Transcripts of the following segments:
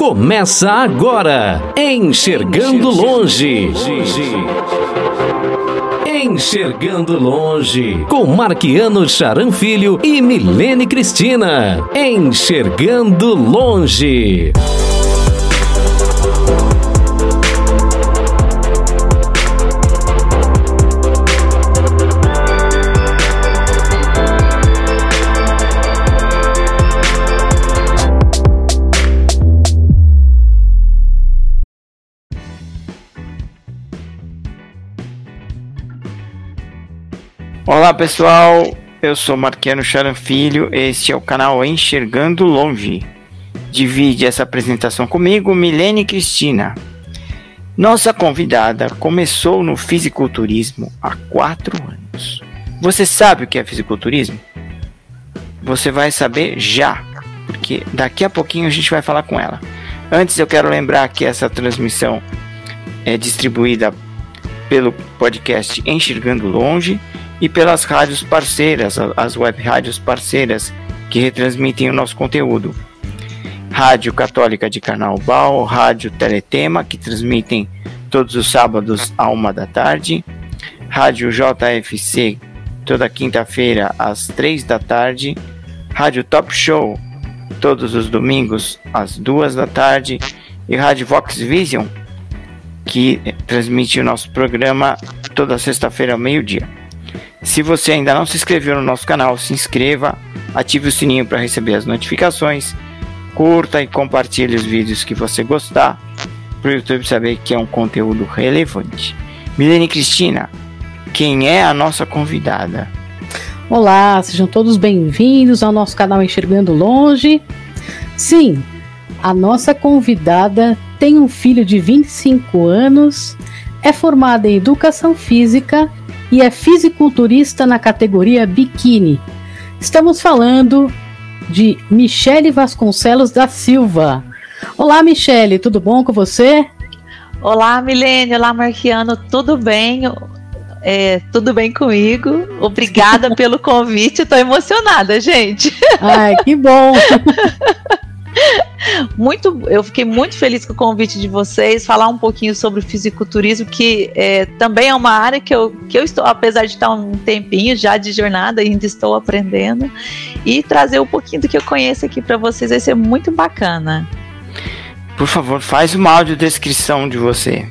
Começa agora, Enxergando Longe. Enxergando Longe, com Marquiano Charan Filho e Milene Cristina. Enxergando Longe. Olá pessoal, eu sou Marquiano Charan Filho, este é o canal Enxergando Longe. Divide essa apresentação comigo, Milene Cristina. Nossa convidada começou no fisiculturismo há quatro anos. Você sabe o que é fisiculturismo? Você vai saber já, porque daqui a pouquinho a gente vai falar com ela. Antes eu quero lembrar que essa transmissão é distribuída pelo podcast Enxergando Longe e pelas rádios parceiras, as web rádios parceiras que retransmitem o nosso conteúdo. Rádio Católica de Carnaubal, Rádio Teletema, que transmitem todos os sábados à uma da tarde, Rádio JFC, toda quinta-feira às três da tarde, Rádio Top Show, todos os domingos às duas da tarde, e Rádio Vox Vision, que transmite o nosso programa toda sexta-feira ao meio-dia. Se você ainda não se inscreveu no nosso canal, se inscreva, ative o sininho para receber as notificações, curta e compartilhe os vídeos que você gostar, para o YouTube saber que é um conteúdo relevante. Milene Cristina, quem é a nossa convidada? Olá, sejam todos bem-vindos ao nosso canal Enxergando Longe. Sim, a nossa convidada tem um filho de 25 anos, é formada em Educação Física e é fisiculturista na categoria biquíni. Estamos falando de Michele Vasconcelos da Silva. Olá, Michele, tudo bom com você? Olá, Milene, olá, Marquiano, tudo bem? É, tudo bem comigo? Obrigada pelo convite, estou emocionada, gente. Ai, que bom! muito, eu fiquei muito feliz com o convite de vocês, falar um pouquinho sobre o fisiculturismo, que é, também é uma área que eu, que eu estou, apesar de estar um tempinho já de jornada, ainda estou aprendendo, e trazer um pouquinho do que eu conheço aqui para vocês vai ser muito bacana. Por favor, faz uma audiodescrição de você.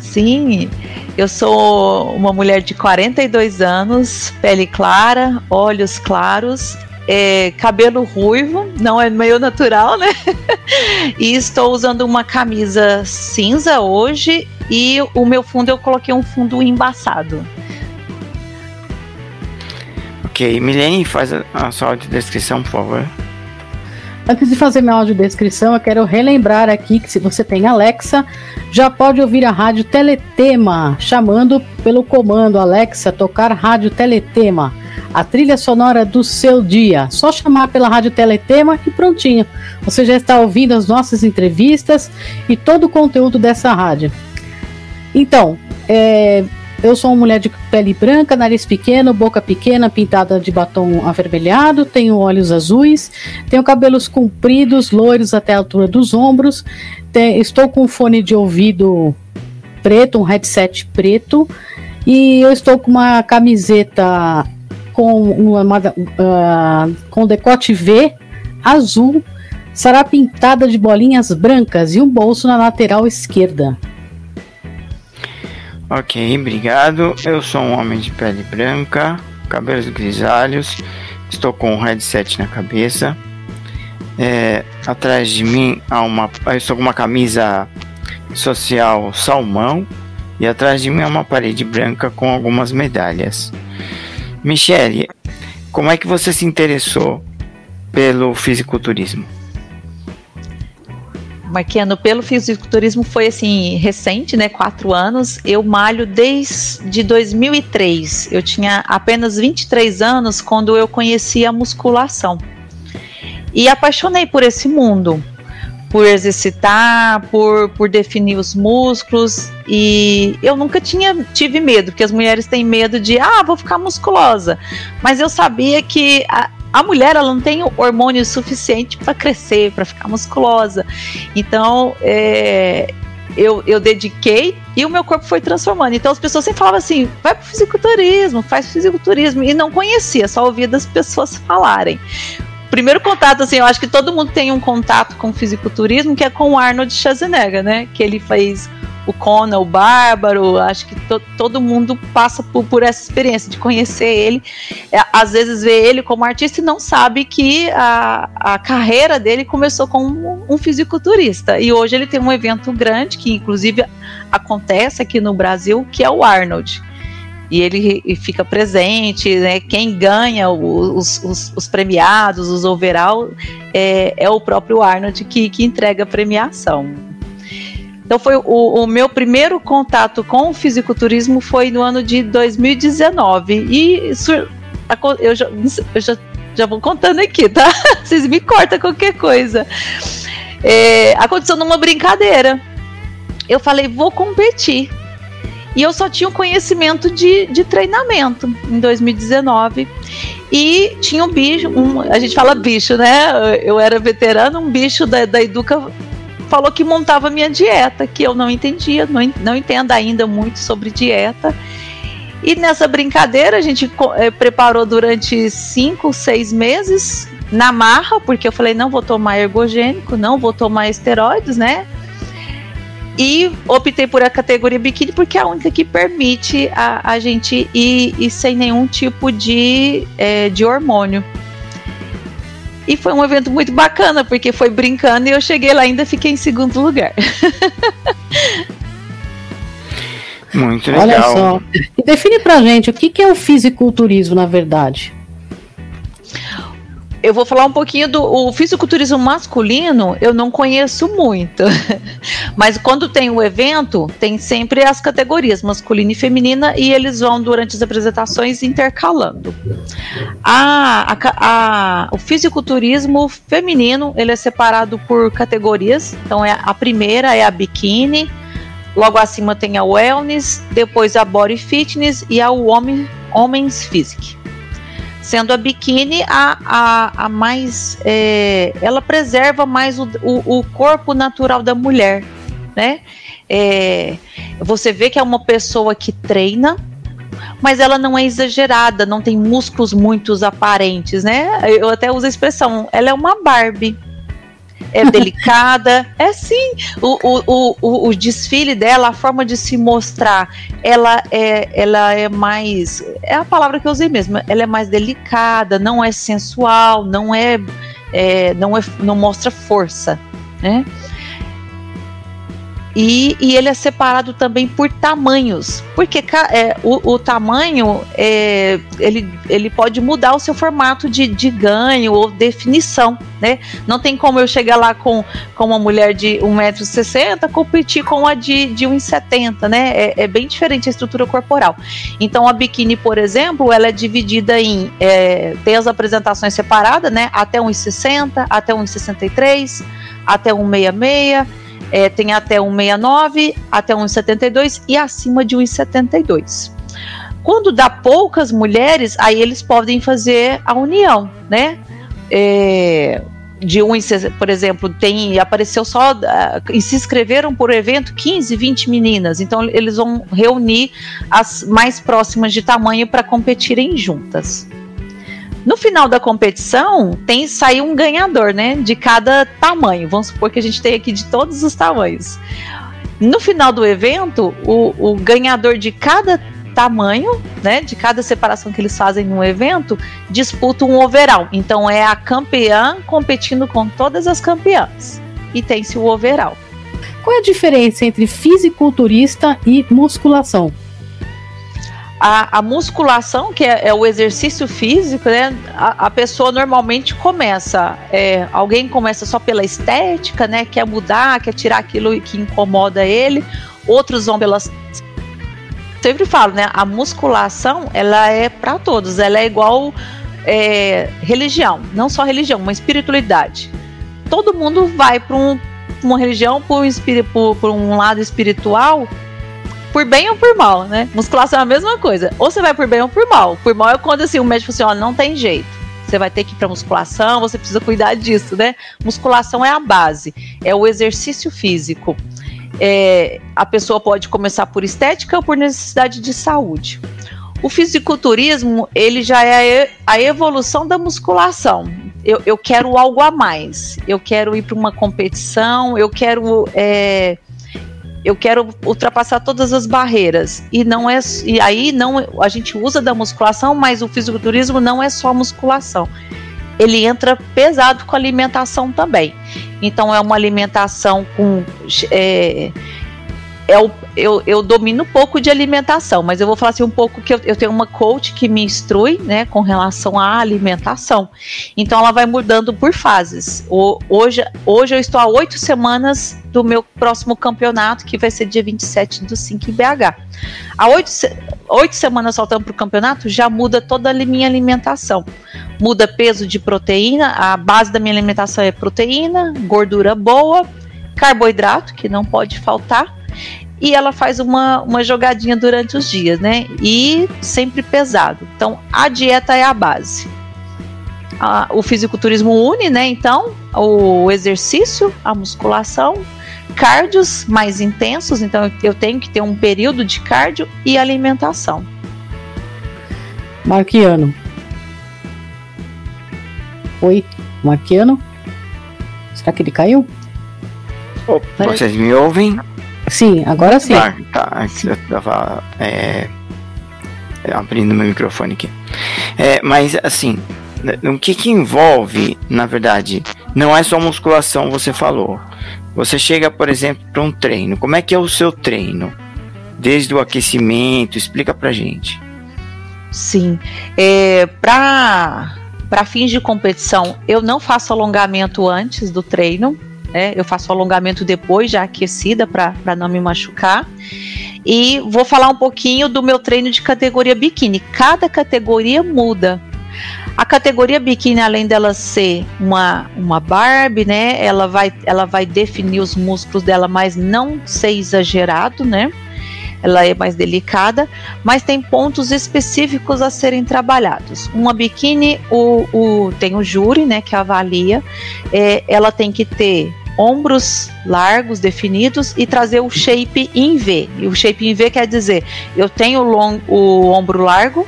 Sim, eu sou uma mulher de 42 anos, pele clara, olhos claros, é, cabelo ruivo, não é meio natural, né? e estou usando uma camisa cinza hoje e o meu fundo eu coloquei um fundo embaçado. Ok, Milene, faz a, a sua audiodescrição, por favor. Antes de fazer minha audiodescrição, eu quero relembrar aqui que se você tem Alexa, já pode ouvir a rádio Teletema, chamando pelo comando Alexa tocar rádio Teletema a trilha sonora do seu dia. Só chamar pela Rádio Teletema e prontinho. Você já está ouvindo as nossas entrevistas e todo o conteúdo dessa rádio. Então, é, eu sou uma mulher de pele branca, nariz pequeno, boca pequena, pintada de batom avermelhado, tenho olhos azuis, tenho cabelos compridos, loiros até a altura dos ombros, estou com um fone de ouvido preto, um headset preto, e eu estou com uma camiseta com uma, uh, com decote V azul, será pintada de bolinhas brancas e um bolso na lateral esquerda. Ok, obrigado. Eu sou um homem de pele branca, cabelos grisalhos, estou com um headset na cabeça. É, atrás de mim há uma. Eu estou com uma camisa social salmão e atrás de mim há uma parede branca com algumas medalhas. Michele, como é que você se interessou pelo fisiculturismo? Marquiano, pelo fisiculturismo foi assim, recente, né? Quatro anos. Eu malho desde 2003. Eu tinha apenas 23 anos quando eu conheci a musculação. E apaixonei por esse mundo por exercitar, por, por definir os músculos. E eu nunca tinha tive medo, porque as mulheres têm medo de, ah, vou ficar musculosa. Mas eu sabia que a, a mulher ela não tem hormônio suficiente para crescer, para ficar musculosa. Então, é, eu, eu dediquei e o meu corpo foi transformando. Então as pessoas sempre falavam assim: vai pro fisiculturismo, faz fisiculturismo. E não conhecia, só ouvia das pessoas falarem. Primeiro contato, assim, eu acho que todo mundo tem um contato com fisiculturismo, que é com o Arnold Schwarzenegger, né? Que ele fez o Conan, o Bárbaro, acho que to, todo mundo passa por, por, essa experiência de conhecer ele. É, às vezes vê ele como artista e não sabe que a, a carreira dele começou como um, fisiculturista. E hoje ele tem um evento grande, que inclusive acontece aqui no Brasil, que é o Arnold e ele fica presente, né? Quem ganha os, os, os premiados, os overall, é, é, o próprio Arnold que, que entrega a premiação. Então foi o, o, meu primeiro contato com o fisiculturismo foi no ano de 2019 e eu já, eu já, já vou contando aqui, tá? Vocês me cortam qualquer coisa. É, aconteceu numa brincadeira. Eu falei, vou competir. E eu só tinha um conhecimento de, de treinamento em 2019. E tinha um bicho, um, a gente fala bicho, né? Eu era veterano, um bicho da, da Educa falou que montava minha dieta, que eu não entendia, não, não entendo ainda muito sobre dieta. E nessa brincadeira a gente é, preparou durante cinco, seis meses na marra, porque eu falei, não vou tomar ergogênico, não vou tomar esteroides, né? E optei por a categoria biquíni porque é a única que permite a, a gente ir, ir sem nenhum tipo de, é, de hormônio. E foi um evento muito bacana, porque foi brincando e eu cheguei lá ainda fiquei em segundo lugar. Muito legal. Olha só. E define pra gente o que, que é o fisiculturismo, na verdade eu vou falar um pouquinho do o fisiculturismo masculino, eu não conheço muito. Mas quando tem o evento, tem sempre as categorias masculina e feminina e eles vão durante as apresentações intercalando. A, a, a, o fisiculturismo feminino, ele é separado por categorias. Então é a primeira é a biquíni, logo acima tem a wellness, depois a body fitness e a homem, homens physique sendo a biquíni a, a, a mais. É, ela preserva mais o, o, o, corpo natural da mulher, né? É, você vê que é uma pessoa que treina, mas ela não é exagerada, não tem músculos muito aparentes, né? Eu até uso a expressão, ela é uma Barbie é delicada. é sim. O, o, o, o, desfile dela, a forma de se mostrar, ela é, ela é mais. É a palavra que eu usei mesmo. Ela é mais delicada, não é sensual, não é. é não, é, não mostra força. Né? E, e, ele é separado também por tamanhos, porque é, o, o, tamanho é, ele, ele pode mudar o seu formato de, de ganho ou definição, né? Não tem como eu chegar lá com, com uma mulher de 1,60m competir com a de, de 1,70m, né? É, é, bem diferente a estrutura corporal. Então a biquíni, por exemplo, ela é dividida em é, tem as apresentações separadas, né? Até 1,60, até 1,63, até 1,66 é, tem até 1,69, até 1,72 e acima de 1,72. Quando dá poucas mulheres, aí eles podem fazer a união, né? É, de um, por exemplo, tem apareceu só uh, e se inscreveram por evento 15, 20 meninas. Então eles vão reunir as mais próximas de tamanho para competirem juntas. No final da competição, tem sair um ganhador, né? De cada tamanho. Vamos supor que a gente tem aqui de todos os tamanhos. No final do evento, o, o ganhador de cada tamanho, né, de cada separação que eles fazem no evento, disputa um overall. Então é a campeã competindo com todas as campeãs. E tem-se o overall. Qual é a diferença entre fisiculturista e musculação? A, a musculação, que é, é, o exercício físico, né? A, a pessoa normalmente começa. É, alguém começa só pela estética, né? Quer mudar, quer tirar aquilo que incomoda ele. Outros vão pelas. Sempre falo, né? A musculação, ela é para todos. Ela é igual é, religião, não só religião, uma espiritualidade. Todo mundo vai para um, uma religião por um, um lado espiritual por bem ou por mal, né? Musculação é a mesma coisa. Ou você vai por bem ou por mal. Por mal é quando assim, o médico fala assim, ó, não tem jeito. você vai ter que ir para musculação, você precisa cuidar disso, né? Musculação é a base, é o exercício físico. É, a pessoa pode começar por estética ou por necessidade de saúde. O fisiculturismo, ele já é a evolução da musculação. Eu, eu quero algo a mais. Eu quero ir para uma competição, eu quero é, eu quero ultrapassar todas as barreiras. E não é e aí não a gente usa da musculação, mas o fisiculturismo não é só musculação. Ele entra pesado com alimentação também. Então é uma alimentação com é, é o, eu, eu domino um pouco de alimentação, mas eu vou falar assim um pouco que eu, eu tenho uma coach que me instrui, né, com relação à alimentação. Então ela vai mudando por fases. O, hoje, hoje eu estou há oito semanas do meu próximo campeonato, que vai ser dia 27 do 5 em BH. Há oito, oito semanas faltando para o campeonato, já muda toda a minha alimentação. Muda peso de proteína, a base da minha alimentação é proteína, gordura boa, carboidrato, que não pode faltar, e ela faz uma, uma jogadinha durante os dias, né? E sempre pesado. Então, a dieta é a base. A, o fisiculturismo une, né? Então, o exercício, a musculação, cardios mais intensos. Então, eu tenho que ter um período de cardio e alimentação. Marquiano. Oi, Marquiano? Será que ele caiu? vocês me ouvem? Sim, agora sim. Tá, tá. Eu tava é, é, abrindo meu microfone aqui. É, mas assim, o que que envolve, na verdade, não é só musculação, você falou. Você chega, por exemplo, para um treino. Como é que é o seu treino? Desde o aquecimento, explica pra gente. Sim. É, para para fins de competição, eu não faço alongamento antes do treino. Né? Eu faço alongamento depois, já aquecida, para não me machucar. E vou falar um pouquinho do meu treino de categoria biquíni. Cada categoria muda. A categoria biquíni, além dela ser uma, uma Barbie, né? Ela vai, ela vai definir os músculos dela, mas não ser exagerado, né? Ela é mais delicada, mas tem pontos específicos a serem trabalhados. Uma biquíni, o, o, tem o júri, né, que avalia, é, ela tem que ter ombros largos, definidos e trazer o shape em V. E o shape em V quer dizer, eu tenho long, o ombro largo,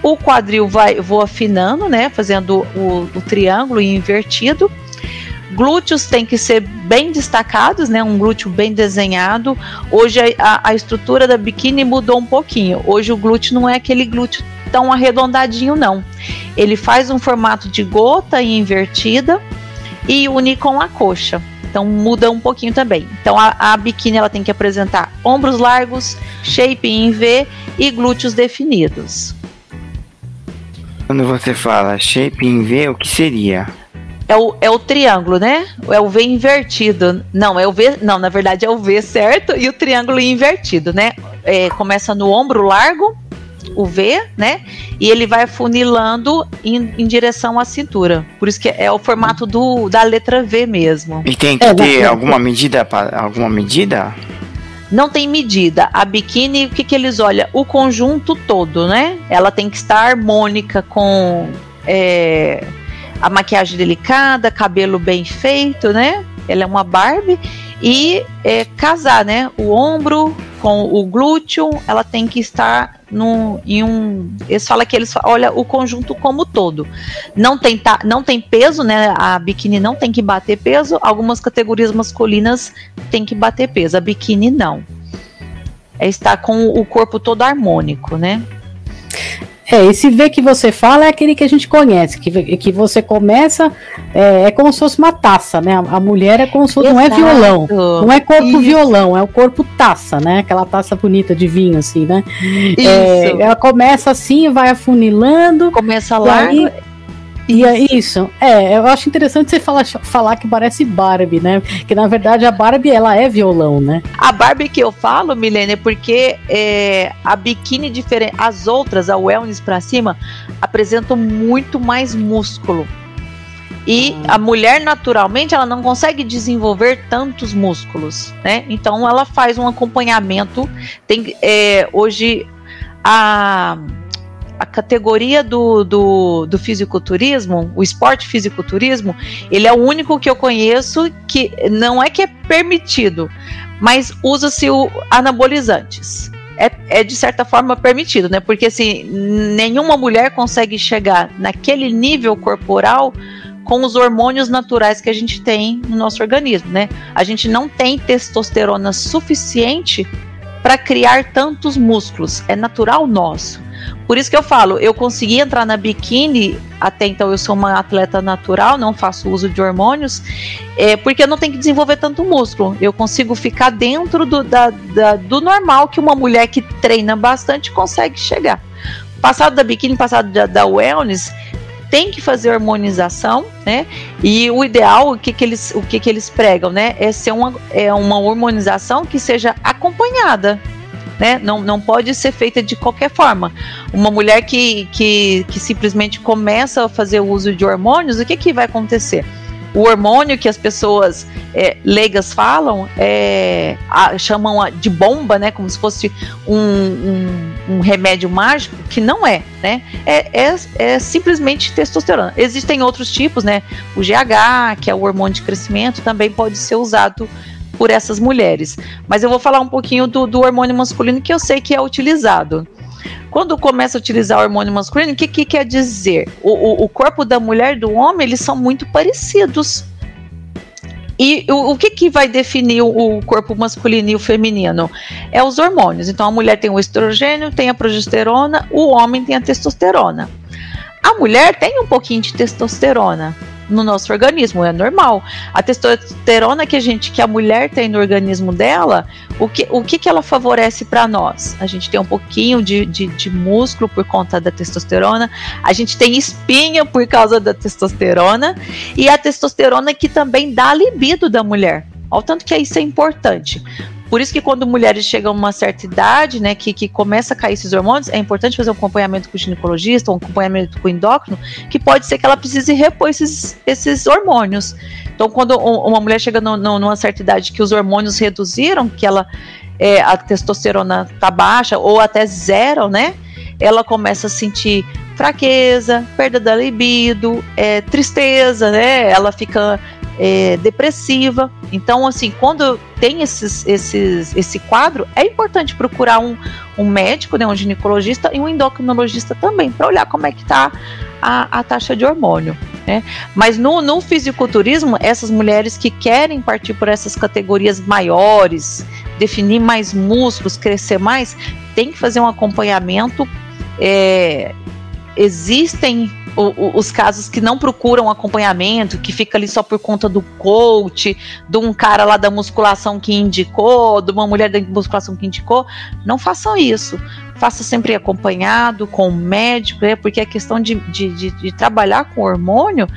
o quadril vai, vou afinando, né, fazendo o, o triângulo invertido, Glúteos tem que ser bem destacados, né? Um glúteo bem desenhado. Hoje a, a estrutura da biquíni mudou um pouquinho. Hoje o glúteo não é aquele glúteo tão arredondadinho, não. Ele faz um formato de gota invertida e une com a coxa. Então muda um pouquinho também. Então a, a biquíni ela tem que apresentar ombros largos, shape em V e glúteos definidos. Quando você fala shape em V, o que seria? É o, é o triângulo, né? É o V invertido. Não, é o V. Não, na verdade é o V certo e o triângulo invertido, né? É, começa no ombro largo, o V, né? E ele vai funilando em, em, direção à cintura. Por isso que é o formato do, da letra V mesmo. E tem que é, ter alguma medida? Alguma medida? Não tem medida. A biquíni, o que, que eles olham? O conjunto todo, né? Ela tem que estar harmônica com. É, a maquiagem delicada, cabelo bem feito, né? Ela é uma Barbie e é, casar, né? O ombro com o glúteo, ela tem que estar no, em um. Eles falam que eles olha o conjunto como todo. Não tem, tá, não tem peso, né? A biquíni não tem que bater peso. Algumas categorias masculinas tem que bater peso. A biquíni não. É estar com o corpo todo harmônico, né? É, esse V que você fala é aquele que a gente conhece, que, que você começa, é, é como se fosse uma taça, né? A, a mulher é como se fosse, não é violão, não é corpo Isso. violão, é o corpo taça, né? Aquela taça bonita de vinho, assim, né? É, ela começa assim, vai afunilando. Começa lá. E é isso. É, eu acho interessante você falar, falar que parece Barbie, né? Que na verdade a Barbie ela é violão, né? A Barbie que eu falo, Milene, é porque é, a biquíni diferente, as outras, a wellness para cima, apresentam muito mais músculo. E ah. a mulher naturalmente ela não consegue desenvolver tantos músculos, né? Então ela faz um acompanhamento. Tem é, hoje a a categoria do, do, do fisiculturismo, o esporte fisiculturismo, ele é o único que eu conheço que não é que é permitido, mas usa-se anabolizantes. É, é, de certa forma permitido, né? Porque assim, nenhuma mulher consegue chegar naquele nível corporal com os hormônios naturais que a gente tem no nosso organismo, né? A gente não tem testosterona suficiente para criar tantos músculos, é natural nosso. Por isso que eu falo, eu consegui entrar na biquíni, até então eu sou uma atleta natural, não faço uso de hormônios, é, porque eu não tenho que desenvolver tanto músculo. Eu consigo ficar dentro do, da, da, do normal que uma mulher que treina bastante consegue chegar. Passado da biquíni, passado da, da wellness, tem que fazer hormonização, né? E o ideal, o que, que eles, o que, que eles pregam, né? É ser uma, é uma hormonização que seja acompanhada. Né? Não, não pode ser feita de qualquer forma. Uma mulher que, que, que simplesmente começa a fazer o uso de hormônios, o que, que vai acontecer? o hormônio que as pessoas é, leigas falam, é, a, chamam de bomba, né? Como se fosse um, um, um, remédio mágico, que não é, né? É, é, é, simplesmente testosterona. Existem outros tipos, né? O GH, que é o hormônio de crescimento, também pode ser usado por essas mulheres. Mas eu vou falar um pouquinho do, do hormônio masculino que eu sei que é utilizado. Quando começa a utilizar o hormônio masculino, o que, que quer dizer? O, o, o, corpo da mulher e do homem, eles são muito parecidos. E o, o que, que vai definir o, corpo masculino e o feminino? É os hormônios. Então a mulher tem o estrogênio, tem a progesterona, o homem tem a testosterona. A mulher tem um pouquinho de testosterona, no nosso organismo, é normal. A testosterona que a gente, que a mulher tem no organismo dela, o que, o que, que ela favorece para nós? A gente tem um pouquinho de, de, de, músculo por conta da testosterona, a gente tem espinha por causa da testosterona, e a testosterona que também dá libido da mulher. Olha o tanto que isso é importante. Por isso que quando mulheres chegam a uma certa idade, né, que, que começa a cair esses hormônios, é importante fazer um acompanhamento com o ginecologista, um acompanhamento com o endócrino, que pode ser que ela precise repor esses, esses hormônios. Então, quando uma mulher chega no, no, numa certa idade que os hormônios reduziram, que ela é, a testosterona tá baixa ou até zero, né? Ela começa a sentir fraqueza, perda da libido, é, tristeza, né? Ela fica é, depressiva. Então, assim, quando tem esses, esses, esse quadro, é importante procurar um, um médico, né, um ginecologista e um endocrinologista também, para olhar como é que está a, a taxa de hormônio. Né? Mas no, no fisiculturismo, essas mulheres que querem partir por essas categorias maiores, definir mais músculos, crescer mais, tem que fazer um acompanhamento. É, existem o, o, os casos que não procuram acompanhamento, que fica ali só por conta do coach, de um cara lá da musculação que indicou, de uma mulher da musculação que indicou, não façam isso. Faça sempre acompanhado com o médico, é porque a questão de, de, de, de trabalhar com hormônio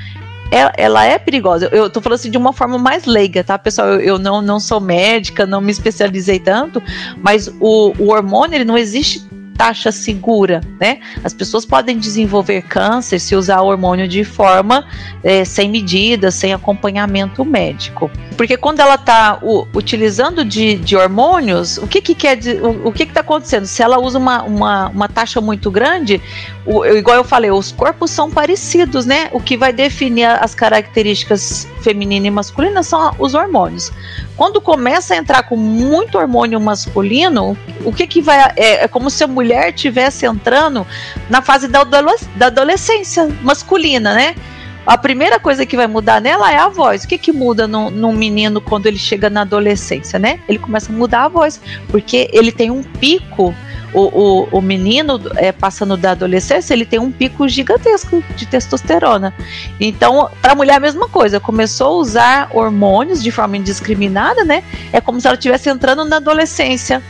é, ela, é perigosa. Eu, tô falando assim de uma forma mais leiga, tá, pessoal? Eu, eu, não, não sou médica, não me especializei tanto, mas o, o hormônio ele não existe taxa segura, né? As pessoas podem desenvolver câncer se usar hormônio de forma é, sem medidas, sem acompanhamento médico. Porque quando ela está utilizando de, de, hormônios, o que que quer o, o que está acontecendo? Se ela usa uma, uma, uma taxa muito grande, o, igual eu falei, os corpos são parecidos, né? O que vai definir as características feminina e masculina são os hormônios. Quando começa a entrar com muito hormônio masculino, o que que vai é, é como se a mulher estivesse entrando na fase da, da adolescência masculina, né? a primeira coisa que vai mudar nela é a voz. O que, que muda num, num menino quando ele chega na adolescência, né? Ele começa a mudar a voz, porque ele tem um pico. O, o, o menino é, passando da adolescência, ele tem um pico gigantesco de testosterona. Então, para a mulher, a mesma coisa. Começou a usar hormônios de forma indiscriminada, né? É como se ela estivesse entrando na adolescência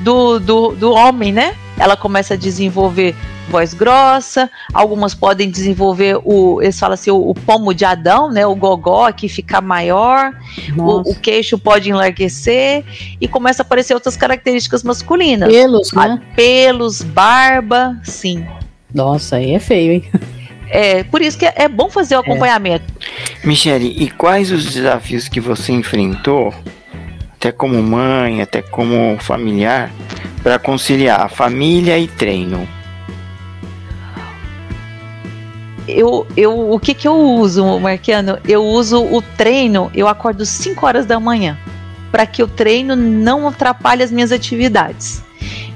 do, do, do homem, né? Ela começa a desenvolver voz grossa, algumas podem desenvolver o, eles falam assim, o, o pomo de Adão, né, o gogó que fica maior, o, o, queixo pode enlarguecer e começa a aparecer outras características masculinas. Pelos, né? Pelos, barba, sim. Nossa, aí é feio, hein? É, por isso que é bom fazer o é. acompanhamento. É. Michele, e quais os desafios que você enfrentou, até como mãe, até como familiar, para conciliar a família e treino? Eu, eu, o que que eu uso, Marquiano? Eu uso o treino, eu acordo 5 horas da manhã, para que o treino não atrapalhe as minhas atividades.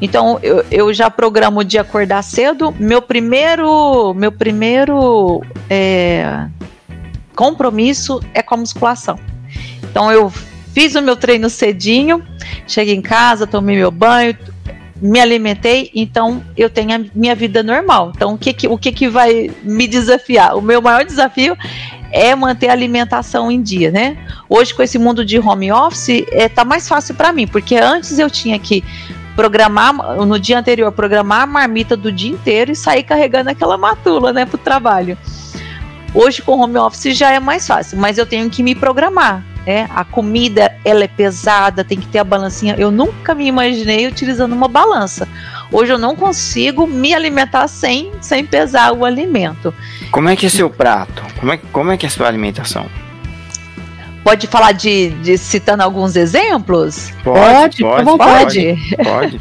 Então eu, eu já programo de acordar cedo. Meu primeiro, meu primeiro é, compromisso é com a musculação. Então eu fiz o meu treino cedinho, cheguei em casa, tomei meu banho, me alimentei, então eu tenho a minha vida normal. Então, o que, que, o que, que vai me desafiar? O meu maior desafio é manter a alimentação em dia, né? Hoje, com esse mundo de home office, é, tá mais fácil para mim, porque antes eu tinha que programar, no dia anterior, programar a marmita do dia inteiro e sair carregando aquela matula, né, pro trabalho. Hoje, com home office, já é mais fácil, mas eu tenho que me programar. É, a comida ela é pesada, tem que ter a balancinha. Eu nunca me imaginei utilizando uma balança. Hoje eu não consigo me alimentar sem, sem pesar o alimento. Como é que é seu prato? Como é, como é que é a sua alimentação? Pode falar de, de citando alguns exemplos? Pode, pode, pode. Pode. pode.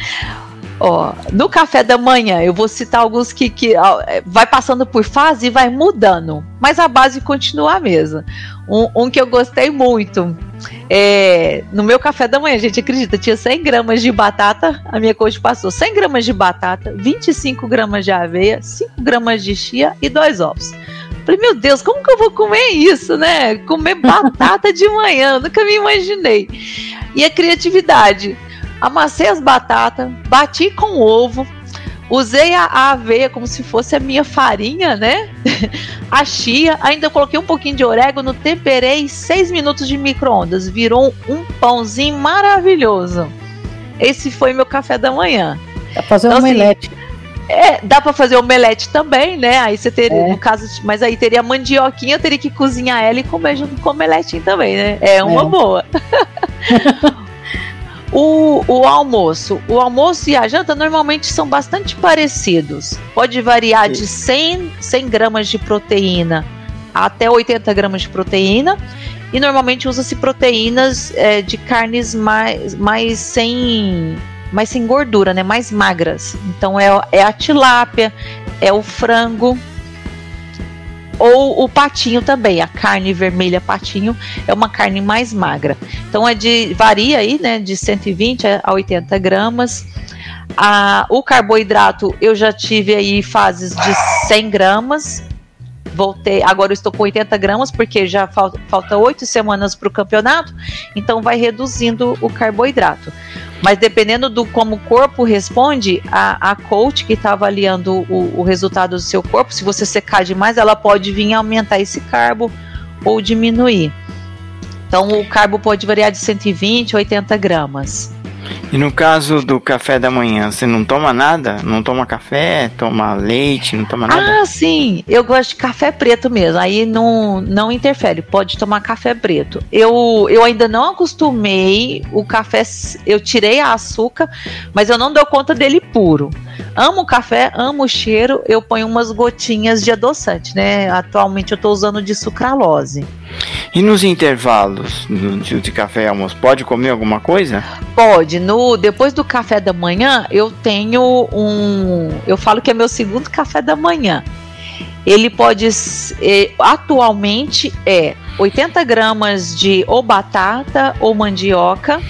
Ó, no café da manhã, eu vou citar alguns que, que ó, vai passando por fase e vai mudando, mas a base continua a mesma. Um, um que eu gostei muito. É, no meu café da manhã, gente, acredita, tinha 100 gramas de batata, a minha coach passou 100 gramas de batata, 25 gramas de aveia, 5 gramas de chia e dois ovos. Falei, meu Deus, como que eu vou comer isso, né? Comer batata de manhã, nunca me imaginei. E a criatividade. Amassei as batatas, bati com ovo, Usei a, a, aveia como se fosse a minha farinha, né? a chia, ainda coloquei um pouquinho de orégano, temperei 6 minutos de micro-ondas. Virou um pãozinho maravilhoso. Esse foi meu café da manhã. Dá pra fazer então, um assim, omelete. É, dá para fazer omelete também, né? Aí você teria, é. no caso, mas aí teria mandioquinha, eu teria que cozinhar ela e comer junto com omeletinho também, né? É uma é. boa. O, o, almoço. O almoço e a janta normalmente são bastante parecidos. Pode variar Sim. de 100, 100 gramas de proteína até 80 gramas de proteína. E normalmente usa-se proteínas é, de carnes mais, mais sem mais sem gordura, né? Mais magras. Então é, é a tilápia, é o frango, ou o patinho também, a carne vermelha patinho é uma carne mais magra. Então é de varia aí, né, de 120 a 80 gramas. A, o carboidrato eu já tive aí fases de 100 gramas. Voltei, agora eu estou com 80 gramas porque já falta, falta 8 semanas para o campeonato, então vai reduzindo o carboidrato. Mas dependendo do como o corpo responde, a, a coach que está avaliando o, o, resultado do seu corpo, se você secar demais, ela pode vir aumentar esse carbo ou diminuir. Então o carbo pode variar de 120 a 80 gramas. E no caso do café da manhã, você não toma nada? Não toma café, toma leite, não toma nada? Ah, sim. Eu gosto de café preto mesmo. Aí não, não interfere. Pode tomar café preto. Eu, eu ainda não acostumei o café. Eu tirei a açúcar, mas eu não dou conta dele puro. Amo café, amo o cheiro. Eu ponho umas gotinhas de adoçante, né? Atualmente eu estou usando de sucralose. E nos intervalos de café e almoço, pode comer alguma coisa? Pode. No, depois do café da manhã, eu tenho um. Eu falo que é meu segundo café da manhã. Ele pode. É, atualmente é 80 gramas de ou batata ou mandioca.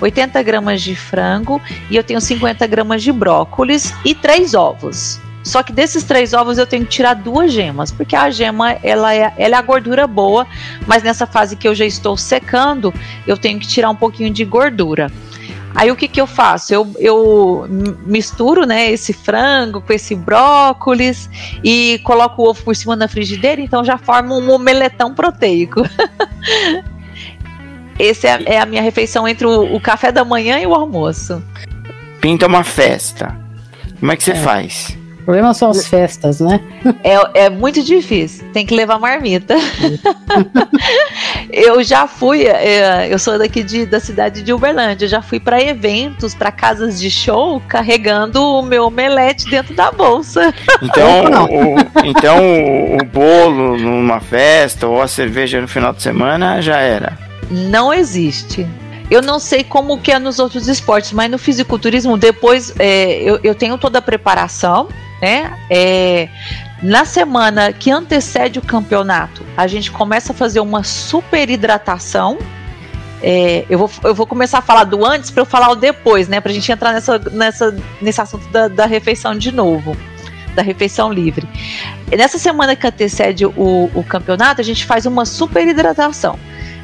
80 gramas de frango e eu tenho 50 gramas de brócolis e três ovos. Só que desses três ovos eu tenho que tirar duas gemas, porque a gema ela é, ela é a gordura boa, mas nessa fase que eu já estou secando, eu tenho que tirar um pouquinho de gordura. Aí o que, que eu faço? Eu, eu misturo né, esse frango com esse brócolis e coloco o ovo por cima da frigideira, então já forma um omeletão proteico. Essa é, é, a minha refeição entre o, o, café da manhã e o almoço. Pinta uma festa. Como é que você é. faz? O problema são as festas, né? É, é muito difícil. Tem que levar marmita. eu já fui, é, eu sou daqui de, da cidade de Uberlândia. Eu já fui para eventos, para casas de show, carregando o meu omelete dentro da bolsa. Então, o, então o, o bolo numa festa ou a cerveja no final de semana já era. Não existe. Eu não sei como que é nos outros esportes, mas no fisiculturismo, depois é, eu, eu tenho toda a preparação, né? É, Na semana que antecede o campeonato, a gente começa a fazer uma super hidratação. É, eu, vou, eu vou começar a falar do antes para eu falar o depois, né? Para a gente entrar nessa, nessa, nesse assunto da, da refeição de novo da refeição livre. Nessa semana que antecede o, o campeonato, a gente faz uma super hidratação.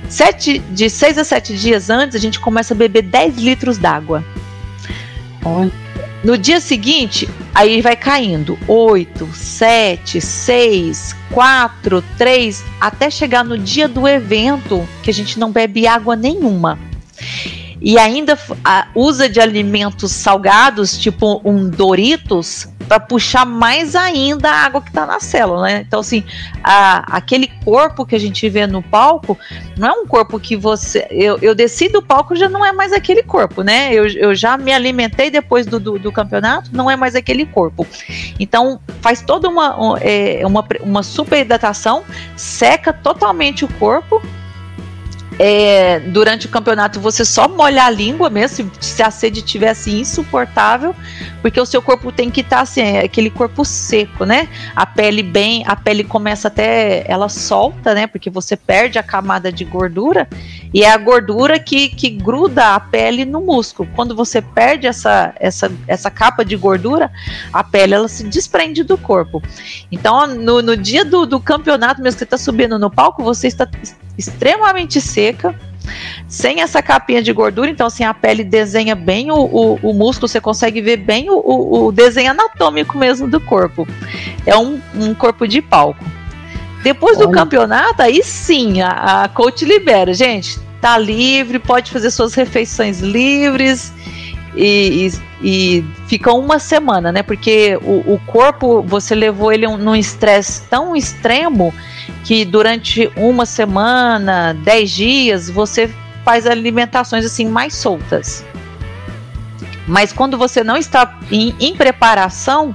Sete, de seis a sete dias antes, a gente começa a beber 10 litros d'água. No dia seguinte, aí vai caindo 8, 7, 6, 4, 3, até chegar no dia do evento que a gente não bebe água nenhuma. E ainda usa de alimentos salgados, tipo um Doritos, para puxar mais ainda a água que está na célula, né? Então, assim, a, aquele corpo que a gente vê no palco não é um corpo que você. Eu, eu desci do palco já não é mais aquele corpo, né? Eu, eu já me alimentei depois do, do, do campeonato, não é mais aquele corpo. Então, faz toda uma, é, uma, uma super hidratação, seca totalmente o corpo é, durante o campeonato você só molhar a língua mesmo, se, se a sede tivesse insuportável, porque o seu corpo tem que estar tá, assim, é aquele corpo seco, né? A pele bem, a pele começa até, ela solta, né? Porque você perde a camada de gordura e é a gordura que, que gruda a pele no músculo. Quando você perde essa, essa, essa capa de gordura, a pele ela se desprende do corpo. Então, no, no dia do, do campeonato, mesmo que você está subindo no palco, você está extremamente seca, sem essa capinha de gordura, então assim, a pele desenha bem o, o, o músculo, você consegue ver bem o, o, desenho anatômico mesmo do corpo. É um, um corpo de palco. Depois do Olha. campeonato, aí sim, a, a coach libera. Gente, tá livre, pode fazer suas refeições livres e, e, e fica uma semana, né? Porque o, o corpo, você levou ele num estresse tão extremo que durante uma semana, dez dias, você faz alimentações assim mais soltas. Mas quando você não está em, em preparação,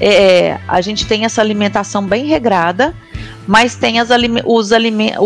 é, a gente tem essa alimentação bem regrada, mas tem as, os alimentos.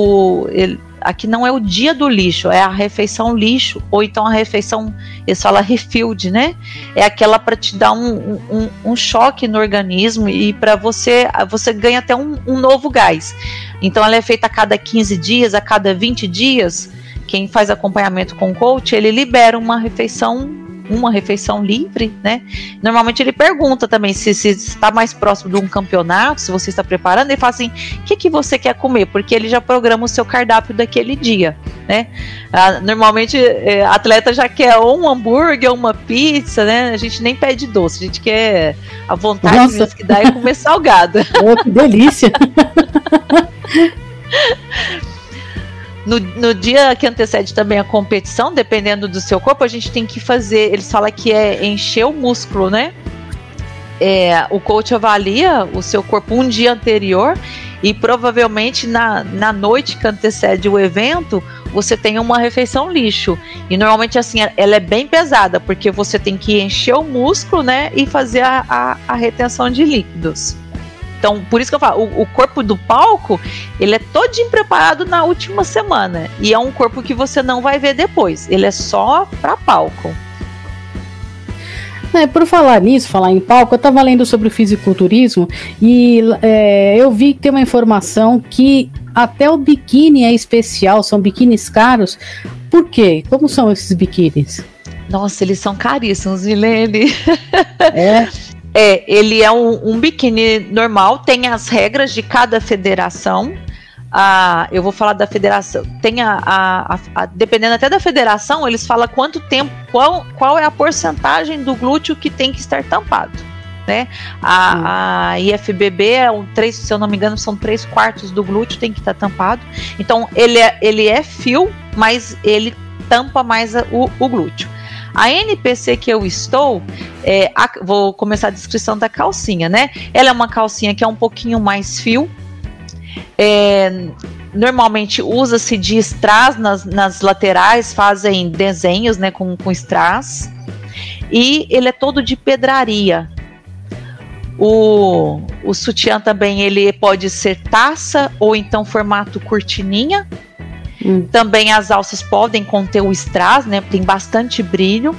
Aqui não é o dia do lixo, é a refeição lixo, ou então a refeição, eles falam refilled, né? É aquela para te dar um, um, um, choque no organismo e para você, você ganha até um, um novo gás. Então ela é feita a cada 15 dias, a cada 20 dias. Quem faz acompanhamento com o coach, ele libera uma refeição uma refeição livre, né? Normalmente ele pergunta também se, se está mais próximo de um campeonato, se você está preparando, ele fala assim: o que, que você quer comer? Porque ele já programa o seu cardápio daquele dia, né? Ah, normalmente é, atleta já quer ou um hambúrguer ou uma pizza, né? A gente nem pede doce, a gente quer a vontade que dá é comer salgado. Oh, que delícia! No, no dia que antecede também a competição, dependendo do seu corpo, a gente tem que fazer. Eles falam que é encher o músculo, né? É, o coach avalia o seu corpo um dia anterior e provavelmente na, na noite que antecede o evento você tem uma refeição lixo e normalmente assim ela é bem pesada porque você tem que encher o músculo né e fazer a, a, a retenção de líquidos então, por isso que eu falo, o, o, corpo do palco, ele é todinho preparado na última semana. E é um corpo que você não vai ver depois. Ele é só para palco. É, por falar nisso, falar em palco, eu estava lendo sobre o fisiculturismo e é, eu vi que tem uma informação que até o biquíni é especial, são biquínis caros. Por quê? Como são esses biquínis? Nossa, eles são caríssimos, Milene. É. É, ele é um, um biquíni normal, tem as regras de cada federação. Ah, eu vou falar da federação. Tem a, a, a, dependendo até da federação, eles falam quanto tempo, qual, qual é a porcentagem do glúteo que tem que estar tampado. Né? A, a IFBB é um três, se eu não me engano, são três quartos do glúteo tem que estar tampado. Então ele é, ele é fio, mas ele tampa mais o, o glúteo. A NPC que eu estou, é, a, vou começar a descrição da calcinha, né? Ela é uma calcinha que é um pouquinho mais fio. É, normalmente usa-se de strass nas, nas laterais, fazem desenhos né, com, com strass. E ele é todo de pedraria. O, o sutiã também ele pode ser taça ou então formato cortininha Hum. Também as alças podem conter o strass, né? Tem bastante brilho.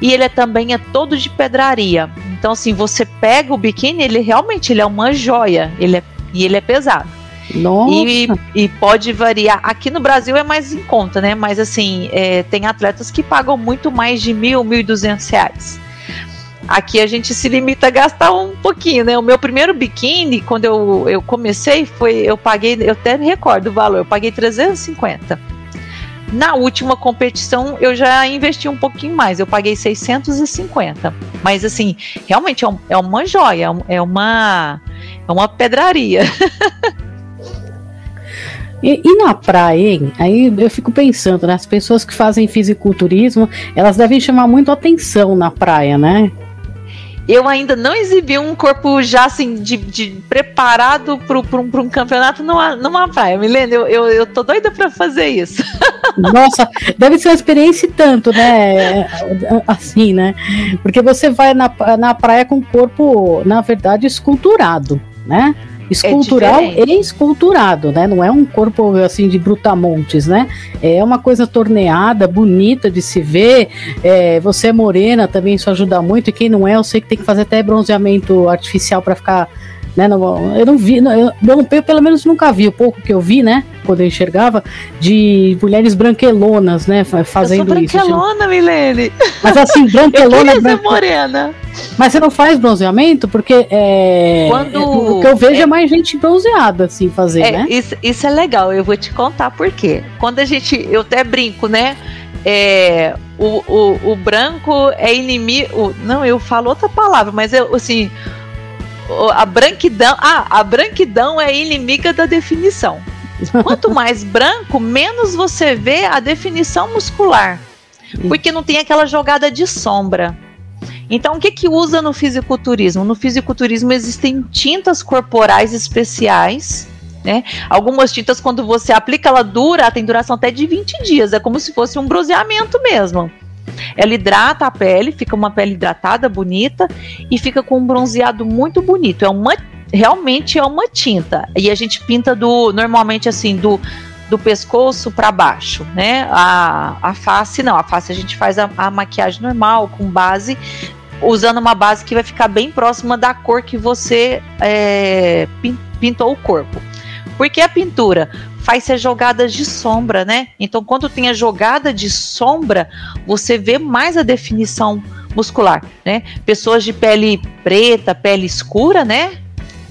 E ele é, também é todo de pedraria. Então, assim, você pega o biquíni, ele realmente ele é uma joia, ele é, e ele é pesado. Nossa. E, e pode variar. Aqui no Brasil é mais em conta, né? Mas assim, é, tem atletas que pagam muito mais de mil, mil e duzentos reais. Aqui a gente se limita a gastar um pouquinho, né? O meu primeiro biquíni, quando eu, eu comecei, foi. Eu paguei, eu até me recordo o valor, eu paguei 350. Na última competição eu já investi um pouquinho mais, eu paguei 650. Mas assim, realmente é, um, é uma joia, é uma, é uma pedraria. E, e, na praia, hein? Aí eu fico pensando, né? As pessoas que fazem fisiculturismo, elas devem chamar muito atenção na praia, né? Eu ainda não exibi um corpo já assim, de, de preparado para um, um campeonato numa, numa praia. Milene, eu, eu, eu tô doida para fazer isso. Nossa, deve ser uma experiência tanto, né? Assim, né? Porque você vai na, na praia com o corpo, na verdade, esculturado, né? Escultural é e esculturado, né? Não é um corpo assim de brutamontes, né? É uma coisa torneada, bonita de se ver. É, você é morena também, isso ajuda muito. E quem não é, eu sei que tem que fazer até bronzeamento artificial para ficar né, não, eu não vi, eu, eu, eu, pelo menos nunca vi, o pouco que eu vi, né, quando eu enxergava, de mulheres branquelonas, né, fazendo eu sou branquelona, isso. Milene. Mas assim, branquelona. eu branque... morena. Mas você não faz bronzeamento? Porque é, quando... É, o que eu vejo é, é mais gente bronzeada, assim, fazer, é, né? Isso, isso é legal, eu vou te contar por quê. Quando a gente, eu até brinco, né, é, o, o, o branco é inimigo. Não, eu falo outra palavra, mas eu assim a branquidão, ah, a branquidão é inimiga da definição. Quanto mais branco, menos você vê a definição muscular, porque não tem aquela jogada de sombra. Então, o que que usa no fisiculturismo? No fisiculturismo existem tintas corporais especiais, né? Algumas tintas, quando você aplica, ela dura, tem duração até de 20 dias, é como se fosse um bronzeamento mesmo. Ela hidrata a pele, fica uma pele hidratada, bonita e fica com um bronzeado muito bonito. É uma realmente é uma tinta. E a gente pinta do normalmente assim do do pescoço para baixo, né? A, a face não, a face a gente faz a, a maquiagem normal com base usando uma base que vai ficar bem próxima da cor que você é, pintou o corpo. Por que a pintura? Faz ser jogadas de sombra, né? Então, quando tem a jogada de sombra, você vê mais a definição muscular, né? Pessoas de pele preta, pele escura, né?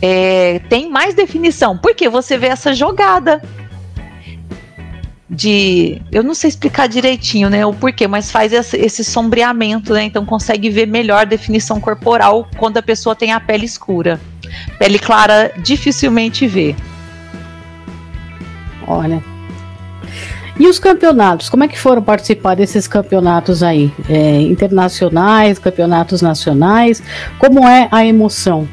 É, tem mais definição, porque você vê essa jogada de, eu não sei explicar direitinho, né, o porquê, mas faz esse, sombreamento, né? Então consegue ver melhor a definição corporal quando a pessoa tem a pele escura. Pele clara dificilmente vê. Olha. E os campeonatos? Como é que foram participar desses campeonatos aí? É, internacionais, campeonatos nacionais? Como é a emoção?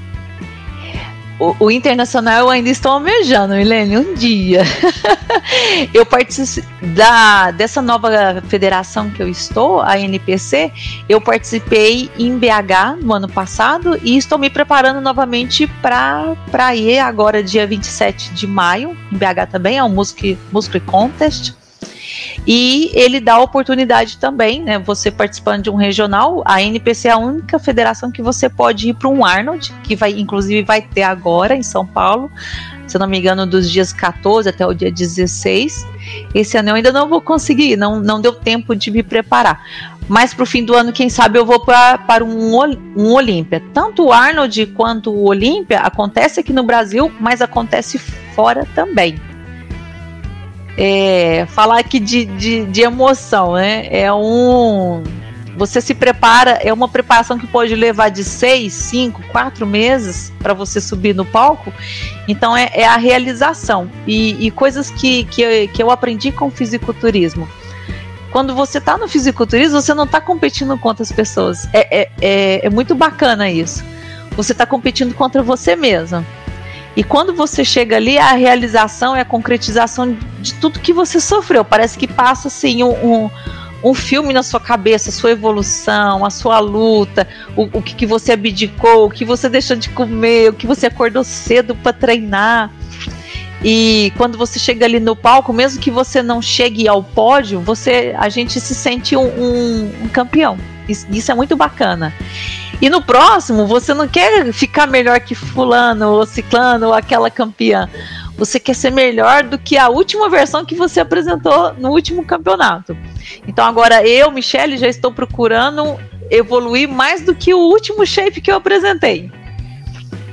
O, o, internacional eu ainda estou almejando, Milene, um dia. eu participo da, dessa nova federação que eu estou, a NPC, eu participei em BH no ano passado e estou me preparando novamente para ir agora, dia 27 de maio, em BH também, é um Music Contest. E ele dá oportunidade também, né? Você participando de um regional, a NPC é a única federação que você pode ir para um Arnold, que vai, inclusive, vai ter agora em São Paulo, se não me engano, dos dias 14 até o dia 16. Esse ano eu ainda não vou conseguir, não, não deu tempo de me preparar. Mas para o fim do ano, quem sabe eu vou pra, para um, um Olímpia. Tanto o Arnold quanto o Olímpia acontece aqui no Brasil, mas acontece fora também é, falar aqui de, de, de emoção, né? É um. Você se prepara, é uma preparação que pode levar de seis, cinco, quatro meses para você subir no palco. Então é, é a realização. E, e coisas que, que, que eu aprendi com o fisiculturismo quando você está no fisiculturismo, você não está competindo contra as pessoas. É, é, é, é, muito bacana isso. Você está competindo contra você mesmo. E quando você chega ali, a realização é a concretização de tudo que você sofreu. Parece que passa assim um, um, um filme na sua cabeça, a sua evolução, a sua luta, o, o que, que você abdicou, o que você deixou de comer, o que você acordou cedo para treinar. E quando você chega ali no palco, mesmo que você não chegue ao pódio, você, a gente se sente um, um, um campeão. Isso, isso é muito bacana. E no próximo, você não quer ficar melhor que fulano ou ciclano ou aquela campeã. Você quer ser melhor do que a última versão que você apresentou no último campeonato. Então agora eu, Michelle, já estou procurando evoluir mais do que o último shape que eu apresentei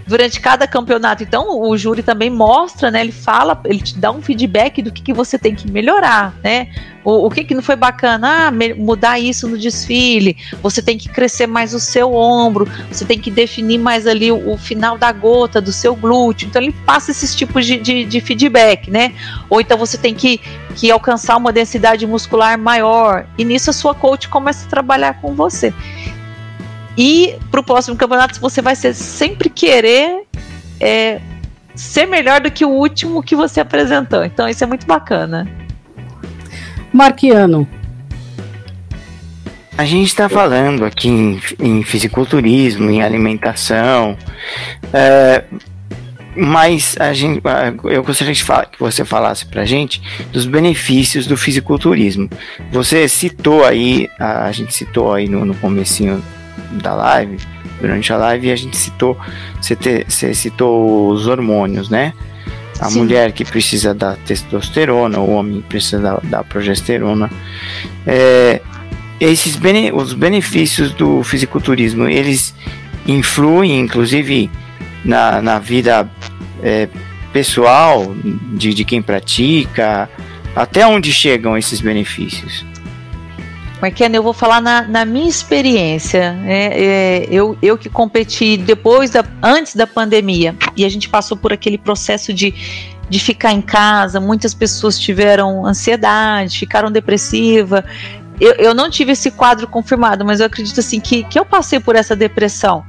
durante cada campeonato. Então, o júri também mostra, né? Ele fala, ele te dá um feedback do que, que você tem que melhorar, né? O, o que, que não foi bacana? Ah, mudar isso no desfile. Você tem que crescer mais o seu ombro. Você tem que definir mais ali o, o final da gota do seu glúteo. Então, ele passa esses tipos de, de, de feedback, né? Ou então você tem que, que alcançar uma densidade muscular maior. E nisso a sua coach começa a trabalhar com você. E para o próximo campeonato você vai ser, sempre querer é, ser melhor do que o último que você apresentou. Então isso é muito bacana. Marquiano. A gente está falando aqui em, em, fisiculturismo, em alimentação, é, mas a gente, eu gostaria de falar, que você falasse para a gente dos benefícios do fisiculturismo. Você citou aí, a, a gente citou aí no, no comecinho da live, durante a live, a gente citou, você, te, você citou os hormônios, né? A Sim. mulher que precisa da testosterona, o homem precisa da, da progesterona. É, esses bene, os benefícios do fisiculturismo, eles influem, inclusive, na, na vida é, pessoal de, de quem pratica? Até onde chegam esses benefícios? Marquena, eu vou falar na, na minha experiência. Né? É, eu, eu que competi depois da, antes da pandemia e a gente passou por aquele processo de, de ficar em casa, muitas pessoas tiveram ansiedade, ficaram depressiva. Eu, eu não tive esse quadro confirmado, mas eu acredito assim que, que eu passei por essa depressão.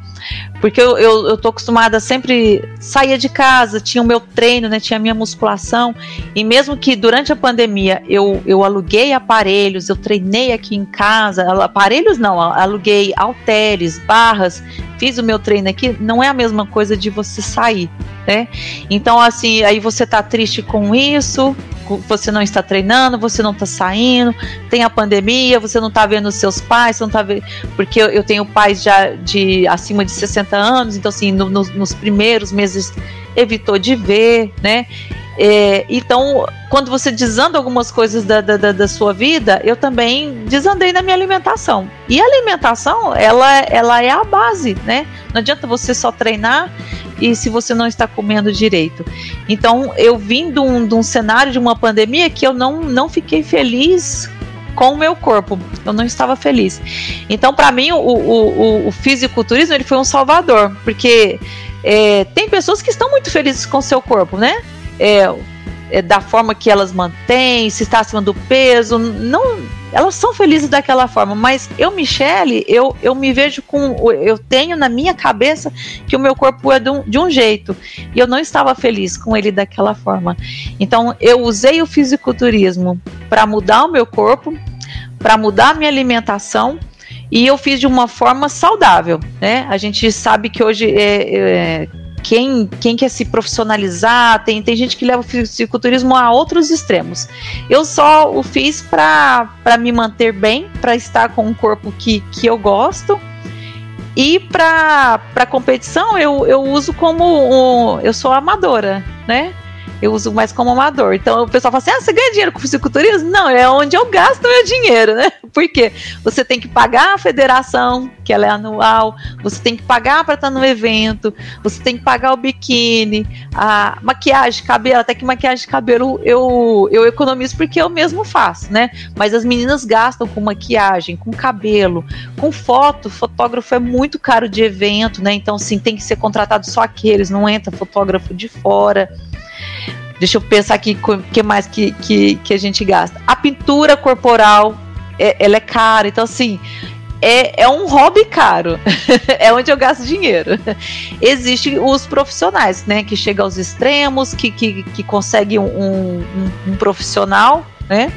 Porque eu, eu, eu tô acostumada sempre sair de casa, tinha o meu treino, né? Tinha a minha musculação. E mesmo que durante a pandemia eu, eu aluguei aparelhos, eu treinei aqui em casa, aparelhos não, aluguei halteres, barras, fiz o meu treino aqui, não é a mesma coisa de você sair, né? Então, assim, aí você tá triste com isso, você não está treinando, você não está saindo, tem a pandemia, você não está vendo os seus pais, você não está vendo. Porque eu, eu, tenho pais já de acima de 60 anos, então, assim, no, no, nos primeiros meses evitou de ver, né? É, então, quando você desanda algumas coisas da, da, da, sua vida, eu também desandei na minha alimentação. E a alimentação, ela, ela é a base, né? Não adianta você só treinar e se você não está comendo direito. Então, eu vim de um, de um cenário de uma pandemia que eu não, não fiquei feliz com o meu corpo. Eu não estava feliz. Então, para mim, o, o, o, fisiculturismo ele foi um salvador, porque é, tem pessoas que estão muito felizes com seu corpo, né? é, é, da forma que elas mantêm, se está acima do peso, não, elas são felizes daquela forma, mas eu, Michele, eu, eu me vejo com, eu tenho na minha cabeça que o meu corpo é de um, de um jeito, e eu não estava feliz com ele daquela forma. Então, eu usei o fisiculturismo para mudar o meu corpo, para mudar a minha alimentação, e eu fiz de uma forma saudável, né? A gente sabe que hoje é, é quem, quem quer se profissionalizar, tem, tem gente que leva o fisiculturismo a outros extremos. Eu só o fiz para me manter bem, para estar com um corpo que, que eu gosto. E para competição eu, eu uso como um, eu sou amadora, né? eu uso mais como amador. Então o pessoal fala assim: ah, você ganha dinheiro com fisiculturismo? Não, é onde eu gasto meu dinheiro, né? Porque você tem que pagar a federação, que ela é anual, você tem que pagar para estar no evento, você tem que pagar o biquíni, a maquiagem, cabelo, até que maquiagem de cabelo eu, eu economizo porque eu mesmo faço, né? Mas as meninas gastam com maquiagem, com cabelo, com foto, fotógrafo é muito caro de evento, né? Então, sim, tem que ser contratado só aqueles, não entra fotógrafo de fora. Deixa eu pensar aqui o que mais que, que, que a gente gasta. A pintura corporal, é, ela é cara. Então, assim, é, é um hobby caro. é onde eu gasto dinheiro. Existem os profissionais, né? Que chegam aos extremos, que, que, que conseguem um, um, um profissional, né?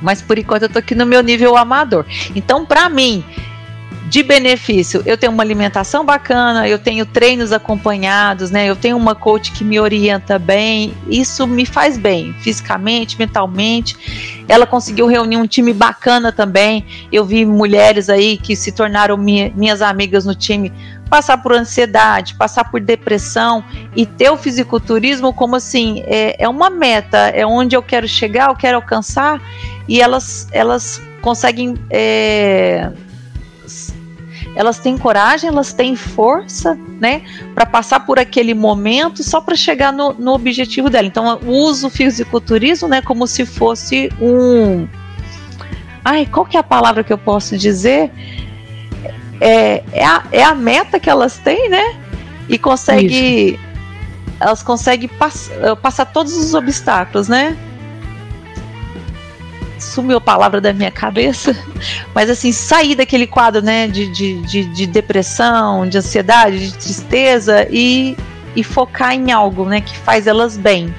Mas por enquanto eu tô aqui no meu nível amador. Então, para mim, de benefício, eu tenho uma alimentação bacana, eu tenho treinos acompanhados, né? Eu tenho uma coach que me orienta bem. Isso me faz bem, fisicamente, mentalmente. Ela conseguiu reunir um time bacana também. Eu vi mulheres aí que se tornaram minha, minhas amigas no time passar por ansiedade, passar por depressão e ter o fisiculturismo como assim é, é uma meta, é onde eu quero chegar, eu quero alcançar e elas elas conseguem é, elas têm coragem, elas têm força, né, para passar por aquele momento só para chegar no, no, objetivo dela. Então, eu uso o fisiculturismo, né, como se fosse um. Ai, qual que é a palavra que eu posso dizer? É, é, a, é a meta que elas têm, né? E consegue. Isso. Elas conseguem pass, passar todos os obstáculos, né? Sumiu a palavra da minha cabeça, mas assim, sair daquele quadro, né, de, de, de, de depressão, de ansiedade, de tristeza e, e focar em algo, né, que faz elas bem.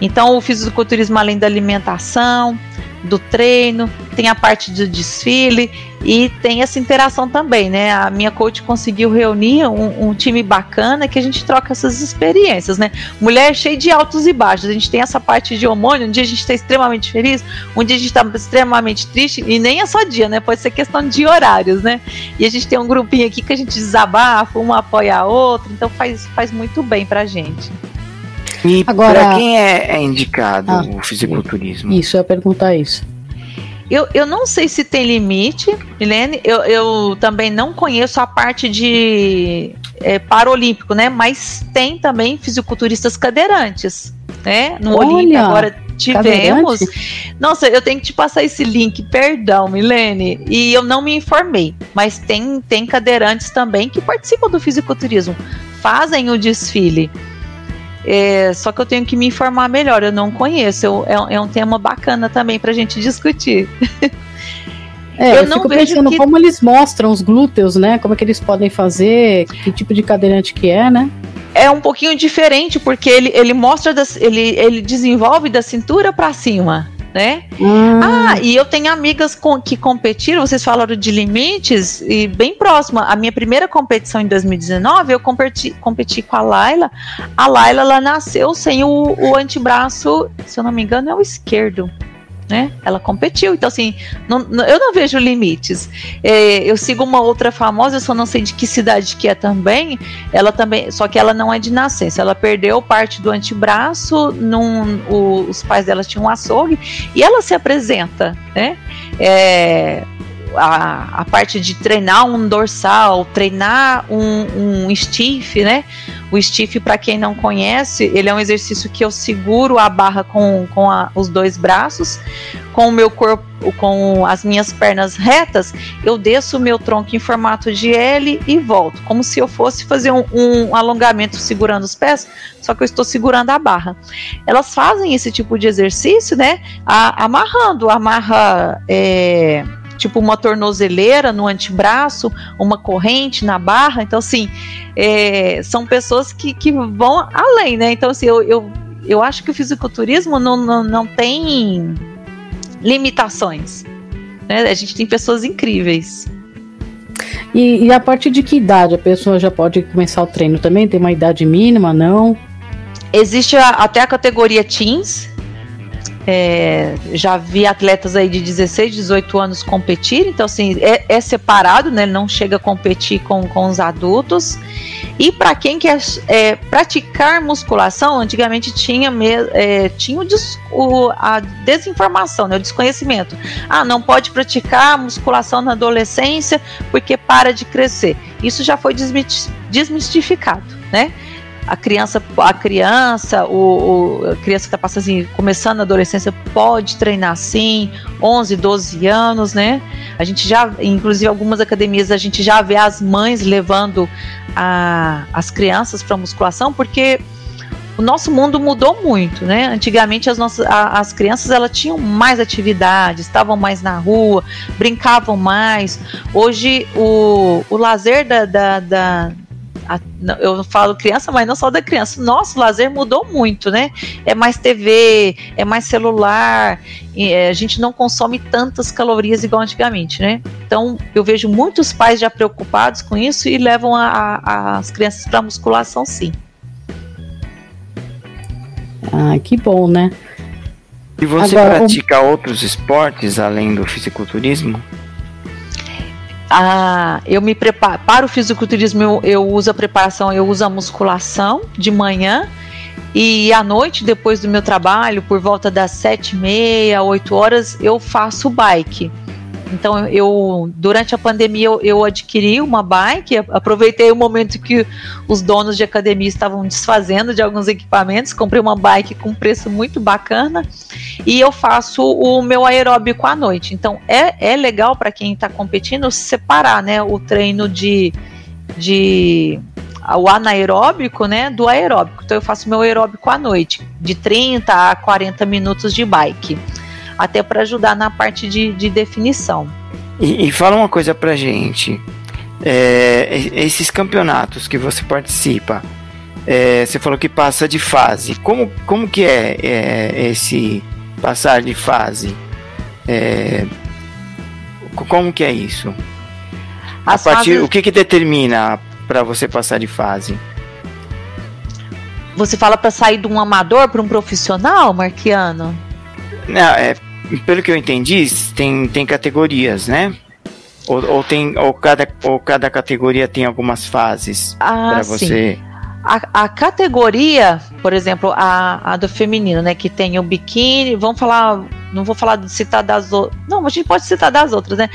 Então, o fisiculturismo, além da alimentação, do treino, tem a parte do desfile e tem essa interação também, né? A minha coach conseguiu reunir um, um, time bacana que a gente troca essas experiências, né? Mulher cheia de altos e baixos. A gente tem essa parte de hormônio, um dia a gente está extremamente feliz, um dia a gente está extremamente triste, e nem é só dia, né? Pode ser questão de horários, né? E a gente tem um grupinho aqui que a gente desabafa, uma apoia a outra, então faz, faz muito bem pra gente. E Agora, quem é, é indicado ah, o fisiculturismo? Isso, eu ia perguntar isso. Eu, eu não sei se tem limite, Milene. Eu, eu também não conheço a parte de é, paralímpico, né? Mas tem também fisiculturistas cadeirantes, né? No Olímpia agora tivemos. Cadeirante? Nossa, eu tenho que te passar esse link, perdão, Milene. E eu não me informei, mas tem, tem cadeirantes também que participam do fisiculturismo, fazem o desfile. É, só que eu tenho que me informar melhor, eu não conheço. Eu, é, é, um tema bacana também para a gente discutir. É, eu, eu não fico pensando que... como eles mostram os glúteos, né? Como é que eles podem fazer, que tipo de cadeirante que é, né? É um pouquinho diferente, porque ele, ele mostra, das, ele, ele desenvolve da cintura para cima né? Hum. Ah, e eu tenho amigas com, que competiram, vocês falaram de limites, e bem próxima. A minha primeira competição em 2019, eu competi, competi com a Laila. A Laila, ela nasceu sem o, o antebraço, se eu não me engano, é o esquerdo né? Ela competiu, então assim, não, não, eu não vejo limites. É, eu sigo uma outra famosa, eu só não sei de que cidade que é também. Ela também, só que ela não é de nascença. Ela perdeu parte do antebraço, num, o, os pais dela tinham um açougue e ela se apresenta, né? É, a, a parte de treinar um dorsal, treinar um, um stiff, né? O stiff, para quem não conhece, ele é um exercício que eu seguro a barra com, com a, os dois braços, com o meu corpo, com as minhas pernas retas, eu desço o meu tronco em formato de L e volto, como se eu fosse fazer um, um alongamento segurando os pés, só que eu estou segurando a barra. Elas fazem esse tipo de exercício, né? A, amarrando, amarra. É, tipo uma tornozeleira no antebraço, uma corrente na barra. Então, assim, é, são pessoas que, que vão além, né? Então, assim, eu, eu, eu acho que o fisiculturismo não, não, não tem limitações. Né? A gente tem pessoas incríveis. E, e, a partir de que idade a pessoa já pode começar o treino também? Tem uma idade mínima, não? Existe a, até a categoria teens, é, já vi atletas aí de 16, 18 anos competir, então assim, é, é separado, né? Não chega a competir com, com os adultos. E para quem quer é, praticar musculação, antigamente tinha, é, tinha o, o, a desinformação, né, o desconhecimento. Ah, não pode praticar musculação na adolescência porque para de crescer. Isso já foi desmistificado, né? A criança, a criança, o, o a criança que está passando assim, começando a adolescência pode treinar sim, 11, 12 anos, né? A gente já, inclusive algumas academias, a gente já vê as mães levando a, as crianças para musculação, porque o nosso mundo mudou muito, né? Antigamente as nossas a, as crianças elas tinham mais atividades, estavam mais na rua, brincavam mais. Hoje o, o lazer da, da, da a, eu falo criança, mas não só da criança. Nosso lazer mudou muito, né? É mais TV, é mais celular, é, a gente não consome tantas calorias igual antigamente, né? Então, eu vejo muitos pais já preocupados com isso e levam a, a, as crianças para musculação, sim. Ah, que bom, né? E você Agora, pratica o... outros esportes além do fisiculturismo? Ah, eu me preparo para o fisiculturismo. Eu, eu uso a preparação, eu uso a musculação de manhã e à noite, depois do meu trabalho, por volta das sete e meia, oito horas, eu faço bike. Então eu durante a pandemia eu, eu, adquiri uma bike, aproveitei o momento que os donos de academia estavam desfazendo de alguns equipamentos, comprei uma bike com preço muito bacana e eu faço o meu aeróbico à noite. Então é, é legal para quem está competindo separar, né, o treino de de o anaeróbico, né, do aeróbico. Então eu faço meu aeróbico à noite, de 30 a 40 minutos de bike até para ajudar na parte de, de definição. E, e, fala uma coisa pra gente. É, esses campeonatos que você participa, é, você falou que passa de fase. Como, como que é, é esse passar de fase? É, como que é isso? As A partir, fases... O que, que determina para você passar de fase? Você fala para sair de um amador para um profissional, Marquiano? Não, é pelo que eu entendi, tem, tem categorias, né? Ou, ou, tem, ou, cada, ou cada categoria tem algumas fases ah, para você. A, a, categoria, por exemplo, a, a do feminino, né? Que tem o biquíni, vamos falar. Não vou falar de citar das outras. Não, a gente pode citar das outras, né?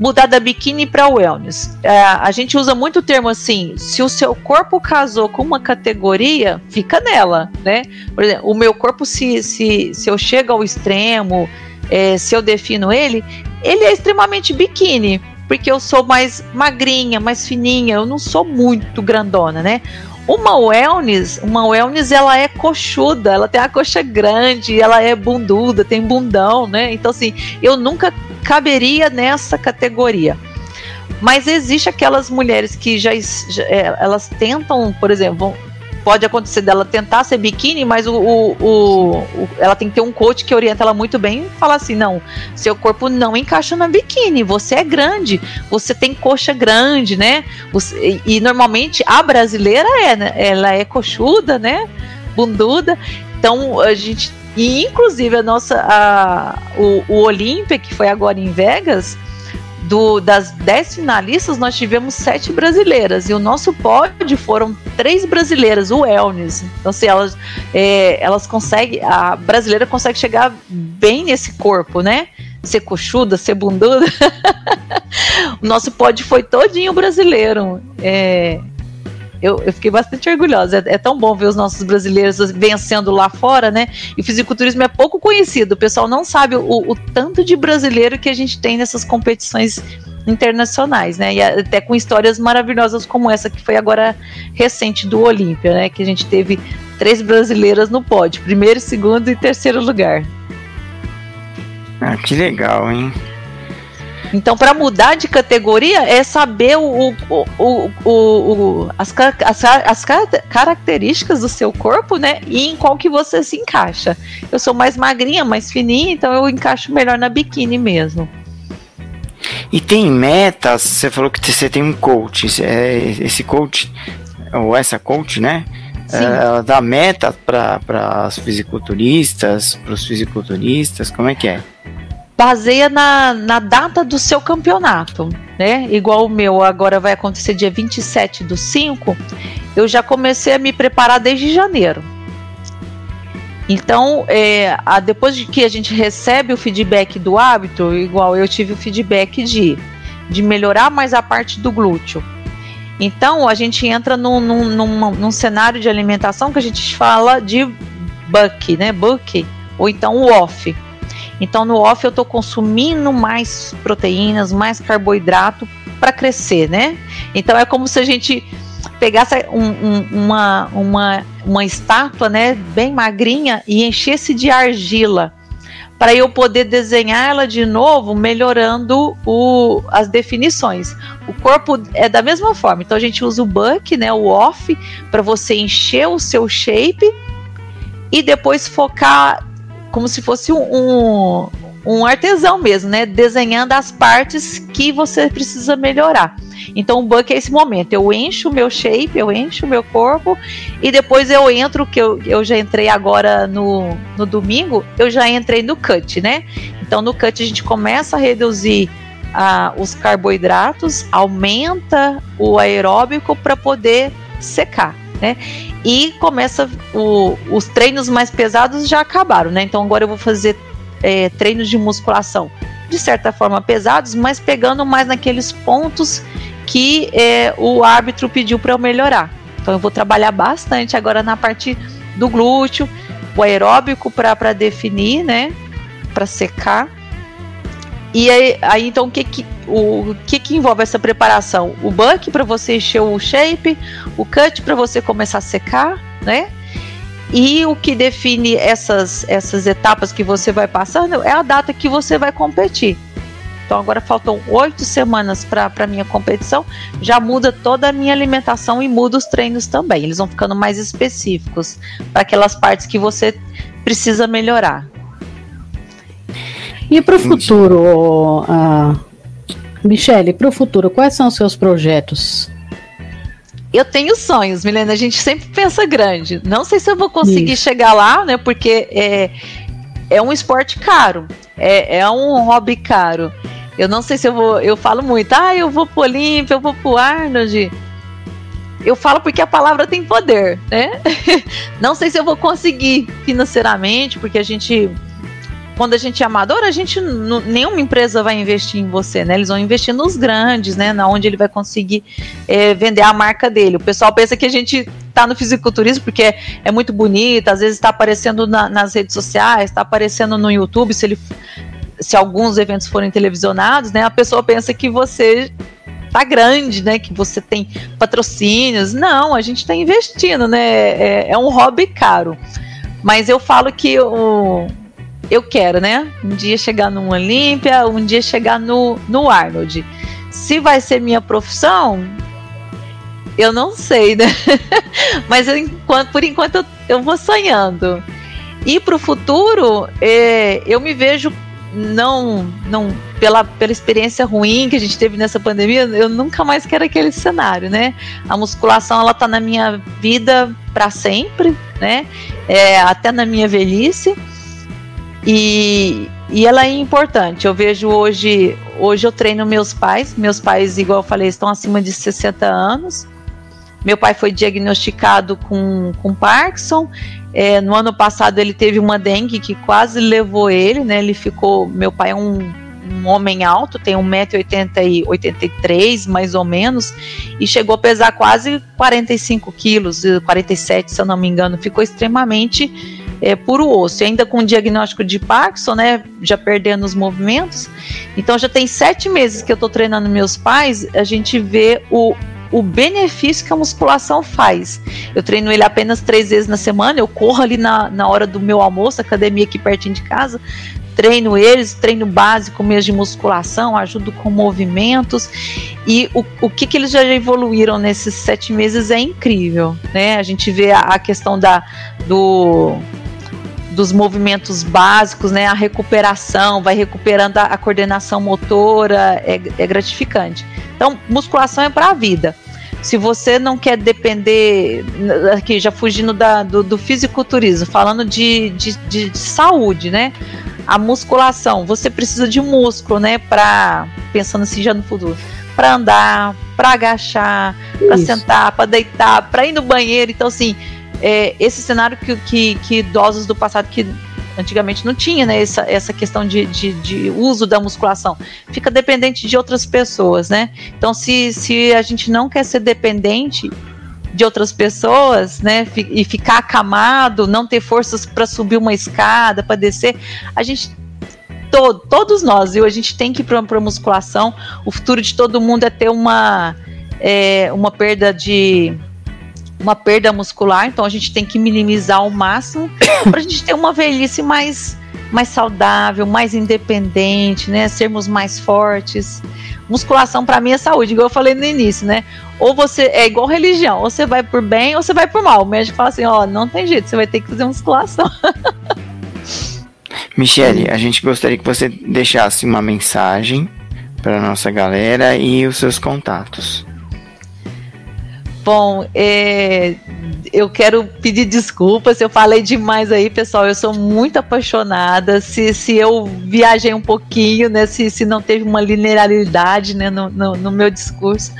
Mudar da biquíni para wellness. É, a gente usa muito o termo assim: se o seu corpo casou com uma categoria, fica nela, né? Por exemplo, o meu corpo, se, se, se eu chego ao extremo, é, se eu defino ele, ele é extremamente biquíni, porque eu sou mais magrinha, mais fininha, eu não sou muito grandona, né? Uma wellness, uma wellness, ela é coxuda, ela tem a coxa grande, ela é bunduda, tem bundão, né? Então, assim, eu nunca caberia nessa categoria. Mas existe aquelas mulheres que já, já é, elas tentam, por exemplo, pode acontecer dela tentar ser biquíni, mas o, o, o, o, ela tem que ter um coach que orienta ela muito bem e fala assim: não, seu corpo não encaixa na biquíni, você é grande, você tem coxa grande, né? Você, e, e, normalmente a brasileira é, né? Ela é coxuda, né? Bunduda. Então a gente. E inclusive a nossa. A, o, o Olímpia, que foi agora em Vegas, do, das dez finalistas, nós tivemos sete brasileiras. E o nosso pódio foram três brasileiras, o Elnis. Então, assim, elas, é, elas conseguem. A brasileira consegue chegar bem nesse corpo, né? Ser coxuda, ser bunduda. o nosso pódio foi todinho brasileiro. É, eu, eu, fiquei bastante orgulhosa. É, é, tão bom ver os nossos brasileiros vencendo lá fora, né? E o fisiculturismo é pouco conhecido. O pessoal não sabe o, o tanto de brasileiro que a gente tem nessas competições internacionais, né? E até com histórias maravilhosas como essa que foi agora recente do Olímpia, né? Que a gente teve três brasileiras no pódio, primeiro, segundo e terceiro lugar. Ah, que legal, hein? Então, para mudar de categoria é saber o, o, o, o as, as, as, características do seu corpo, né? E em qual que você se encaixa. Eu sou mais magrinha, mais fininha, então eu encaixo melhor na biquíni mesmo. E tem metas, você falou que você tem um coach, é, esse coach, ou essa coach, né? Sim. Ela dá meta para os fisiculturistas, para os fisiculturistas, como é que é? Baseia na, na data do seu campeonato, né? Igual o meu agora vai acontecer dia 27 do 5, eu já comecei a me preparar desde janeiro. Então, é, a, depois de que a gente recebe o feedback do hábito, igual eu tive o feedback de, de melhorar mais a parte do glúteo. Então, a gente entra num, num, num, num cenário de alimentação que a gente fala de buck, né? Buck, ou então o off então no off eu estou consumindo mais proteínas, mais carboidrato para crescer, né? Então é como se a gente pegasse um, um, uma, uma, uma estátua, né, bem magrinha e enchesse de argila para eu poder desenhar ela de novo, melhorando o, as definições. O corpo é da mesma forma. Então a gente usa o buck, né, o off, para você encher o seu shape e depois focar como se fosse um, um artesão mesmo, né? Desenhando as partes que você precisa melhorar. Então o buck é esse momento. Eu encho o meu shape, eu encho o meu corpo e depois eu entro, que eu, eu já entrei agora no, no domingo, eu já entrei no cut, né? Então no cut a gente começa a reduzir ah, os carboidratos, aumenta o aeróbico para poder secar, né? E começa o, os treinos mais pesados já acabaram, né? Então agora eu vou fazer é, treinos de musculação de certa forma pesados, mas pegando mais naqueles pontos que é, o árbitro pediu para eu melhorar. Então eu vou trabalhar bastante agora na parte do glúteo, o aeróbico para definir, né? Para secar. E aí, aí, então o que que, o, o que que envolve essa preparação? O buck para você encher o shape, o cut para você começar a secar, né? E o que define essas, essas etapas que você vai passando é a data que você vai competir. Então agora faltam oito semanas para a minha competição, já muda toda a minha alimentação e muda os treinos também. Eles vão ficando mais específicos para aquelas partes que você precisa melhorar. E para o futuro, uh, Michele, para o futuro, quais são os seus projetos? eu tenho sonhos, Milena. A gente sempre pensa grande. Não sei se eu vou conseguir Isso. chegar lá, né? Porque é, é um esporte caro, é, é um hobby caro. Eu não sei se eu vou. Eu falo muito, ah, eu vou pro Olímpia, eu vou pro Arnold. Eu falo porque a palavra tem poder, né? Não sei se eu vou conseguir financeiramente, porque a gente quando a gente é amador, a gente nenhuma empresa vai investir em você, né? Eles vão investir nos grandes, né? Na onde ele vai conseguir é, vender a marca dele. O pessoal pensa que a gente tá no fisiculturismo porque é, é muito bonito, às vezes está aparecendo na, nas redes sociais, está aparecendo no YouTube, se ele se alguns eventos forem televisionados, né? A pessoa pensa que você tá grande, né? Que você tem patrocínios. Não, a gente está investindo, né? É, é, um hobby caro. Mas eu falo que o, eu quero, né? Um dia chegar no Olímpia, um dia chegar no, no Arnold. Se vai ser minha profissão, eu não sei, né? Mas eu, enquanto, por enquanto eu, eu vou sonhando. E para o futuro, é, eu me vejo não, não pela, pela experiência ruim que a gente teve nessa pandemia, eu nunca mais quero aquele cenário, né? A musculação ela tá na minha vida para sempre, né? É, até na minha velhice. E, e ela é importante. Eu vejo hoje, hoje eu treino meus pais. Meus pais, igual eu falei, estão acima de 60 anos. Meu pai foi diagnosticado com, com Parkinson. É, no ano passado ele teve uma dengue que quase levou ele, né? Ele ficou. Meu pai é um, um homem alto, tem 1,83m mais ou menos, e chegou a pesar quase 45 quilos, 47 se eu não me engano. Ficou extremamente é, puro osso. E ainda com diagnóstico de Parkinson, né? Já perdendo os movimentos. Então já tem sete meses que eu estou treinando meus pais. A gente vê o, o benefício que a musculação faz. Eu treino ele apenas três vezes na semana. Eu corro ali na, na hora do meu almoço, academia aqui pertinho de casa treino eles, treino básico mesmo de musculação, ajudo com movimentos e o, o que, que eles já evoluíram nesses sete meses é incrível, né? A gente vê a, a questão da do dos movimentos básicos, né? A recuperação, vai recuperando a, a coordenação motora, é, é gratificante. Então, musculação é para a vida. Se você não quer depender, aqui já fugindo da, do, do fisiculturismo, falando de, de, de, de saúde, né? A musculação, você precisa de músculo, né? Para pensando assim já no futuro, para andar, para agachar, para sentar, para deitar, para ir no banheiro. Então, assim, é, esse cenário que, que, que, idosos do passado que antigamente não tinha né, essa, essa questão de, de, de, uso da musculação, fica dependente de outras pessoas, né? Então, se, se a gente não quer ser dependente de outras pessoas, né, e ficar acamado, não ter forças para subir uma escada, para descer, a gente todo, todos nós, viu? A gente tem que ir para musculação. O futuro de todo mundo é ter uma é, uma perda de uma perda muscular, então a gente tem que minimizar ao máximo para a gente ter uma velhice mais, mais saudável, mais independente, né? Sermos mais fortes. Musculação para mim é saúde, igual eu falei no início, né? Ou você é igual religião, ou você vai por bem ou você vai por mal. O médico fala assim: ó, não tem jeito, você vai ter que fazer musculação. Michele, a gente gostaria que você deixasse uma mensagem para nossa galera e os seus contatos. Bom, é, eu quero pedir desculpas eu falei demais aí, pessoal. Eu sou muito apaixonada. Se, se eu viajei um pouquinho, né? Se, se não teve uma linearidade né, no, no, no meu discurso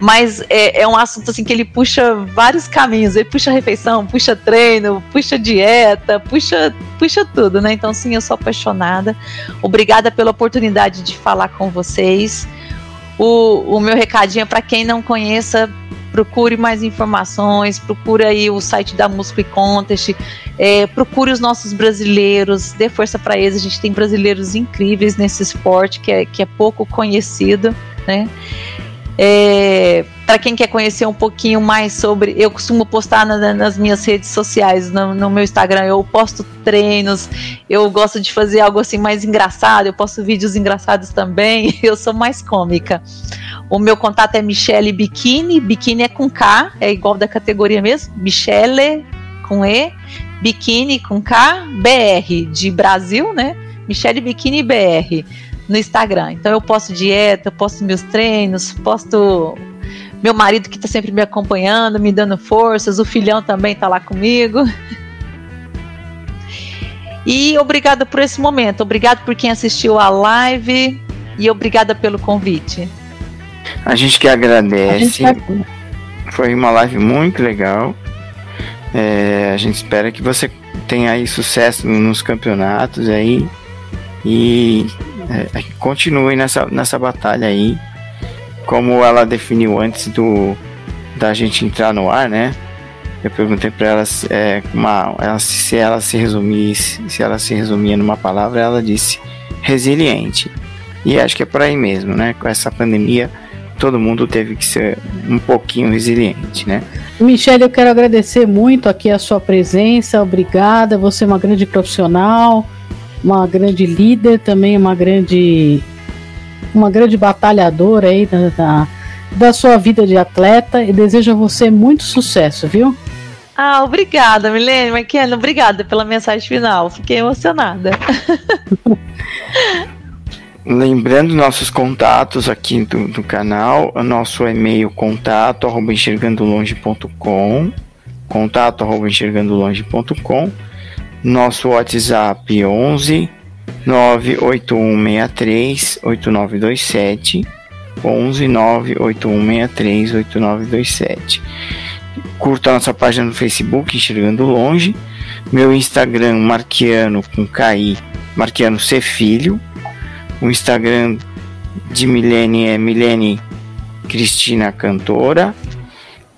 mas é, é, um assunto assim que ele puxa vários caminhos. Ele puxa refeição, puxa treino, puxa dieta, puxa, puxa tudo, né? Então, sim, eu sou apaixonada. Obrigada pela oportunidade de falar com vocês. O, o meu recadinho é para quem não conheça, procure mais informações, procure aí o site da Muscle Contest, é, procure os nossos brasileiros, dê força para eles. A gente tem brasileiros incríveis nesse esporte que é, que é pouco conhecido, né? É, para quem quer conhecer um pouquinho mais sobre, eu costumo postar na, nas minhas redes sociais, no, no, meu Instagram, eu posto treinos, eu gosto de fazer algo assim mais engraçado, eu posto vídeos engraçados também, eu sou mais cômica. O meu contato é Michele Bikini, Bikini é com K, é igual da categoria mesmo, Michele com E, Bikini com K, BR, de Brasil, né? Michele Bikini BR no Instagram. Então eu posto dieta, posto meus treinos, posto meu marido que está sempre me acompanhando, me dando forças, o filhão também está lá comigo. E obrigada por esse momento, obrigado por quem assistiu a live e obrigada pelo convite. A gente que agradece. Gente Foi uma live muito legal. É, a gente espera que você tenha aí sucesso nos campeonatos aí e é, é continue nessa, nessa batalha aí, como ela definiu antes do da gente entrar no ar, né? Eu perguntei para ela, é, uma, ela se ela se resumisse, se ela se resumia numa palavra, ela disse resiliente. E acho que é por aí mesmo, né? Com essa pandemia, todo mundo teve que ser um pouquinho resiliente, né? Michelle, eu quero agradecer muito aqui a sua presença, obrigada. Você é uma grande profissional uma grande líder, também uma grande uma grande batalhadora aí da, da, da sua vida de atleta e desejo a você muito sucesso, viu? Ah, obrigada, Milene Maquiana, obrigada pela mensagem final. Fiquei emocionada. Lembrando nossos contatos aqui do, do canal, o nosso e-mail contato arroba enxergandolonge.com contato arroba enxergandolonge.com nosso WhatsApp 11 98163 8927 11 98163 8927. Curta a nossa página no Facebook Enxergando Longe. Meu Instagram Marquiano com KI, Marquiano C Filho. O Instagram de Milene é Milene Cristina Cantora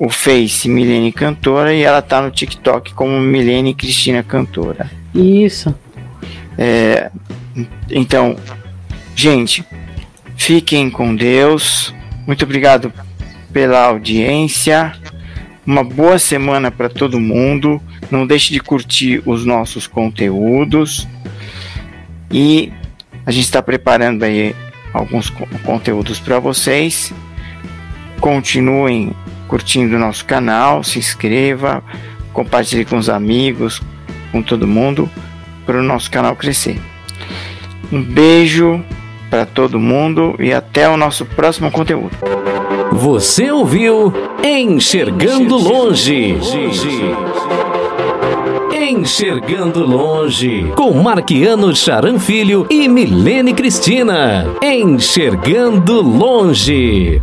o Face Milene Cantora e ela tá no TikTok como Milene Cristina Cantora. Isso. É, então, gente, fiquem com Deus. Muito obrigado pela audiência. Uma boa semana para todo mundo. Não deixe de curtir os nossos conteúdos. E a gente está preparando aí alguns conteúdos para vocês. Continuem curtindo o nosso canal, se inscreva, compartilhe com os amigos, com todo mundo, para o nosso canal crescer. Um beijo para todo mundo e até o nosso próximo conteúdo. Você ouviu Enxergando Longe. Enxergando Longe, com Marquiano Charan Filho e Milene Cristina. Enxergando Longe.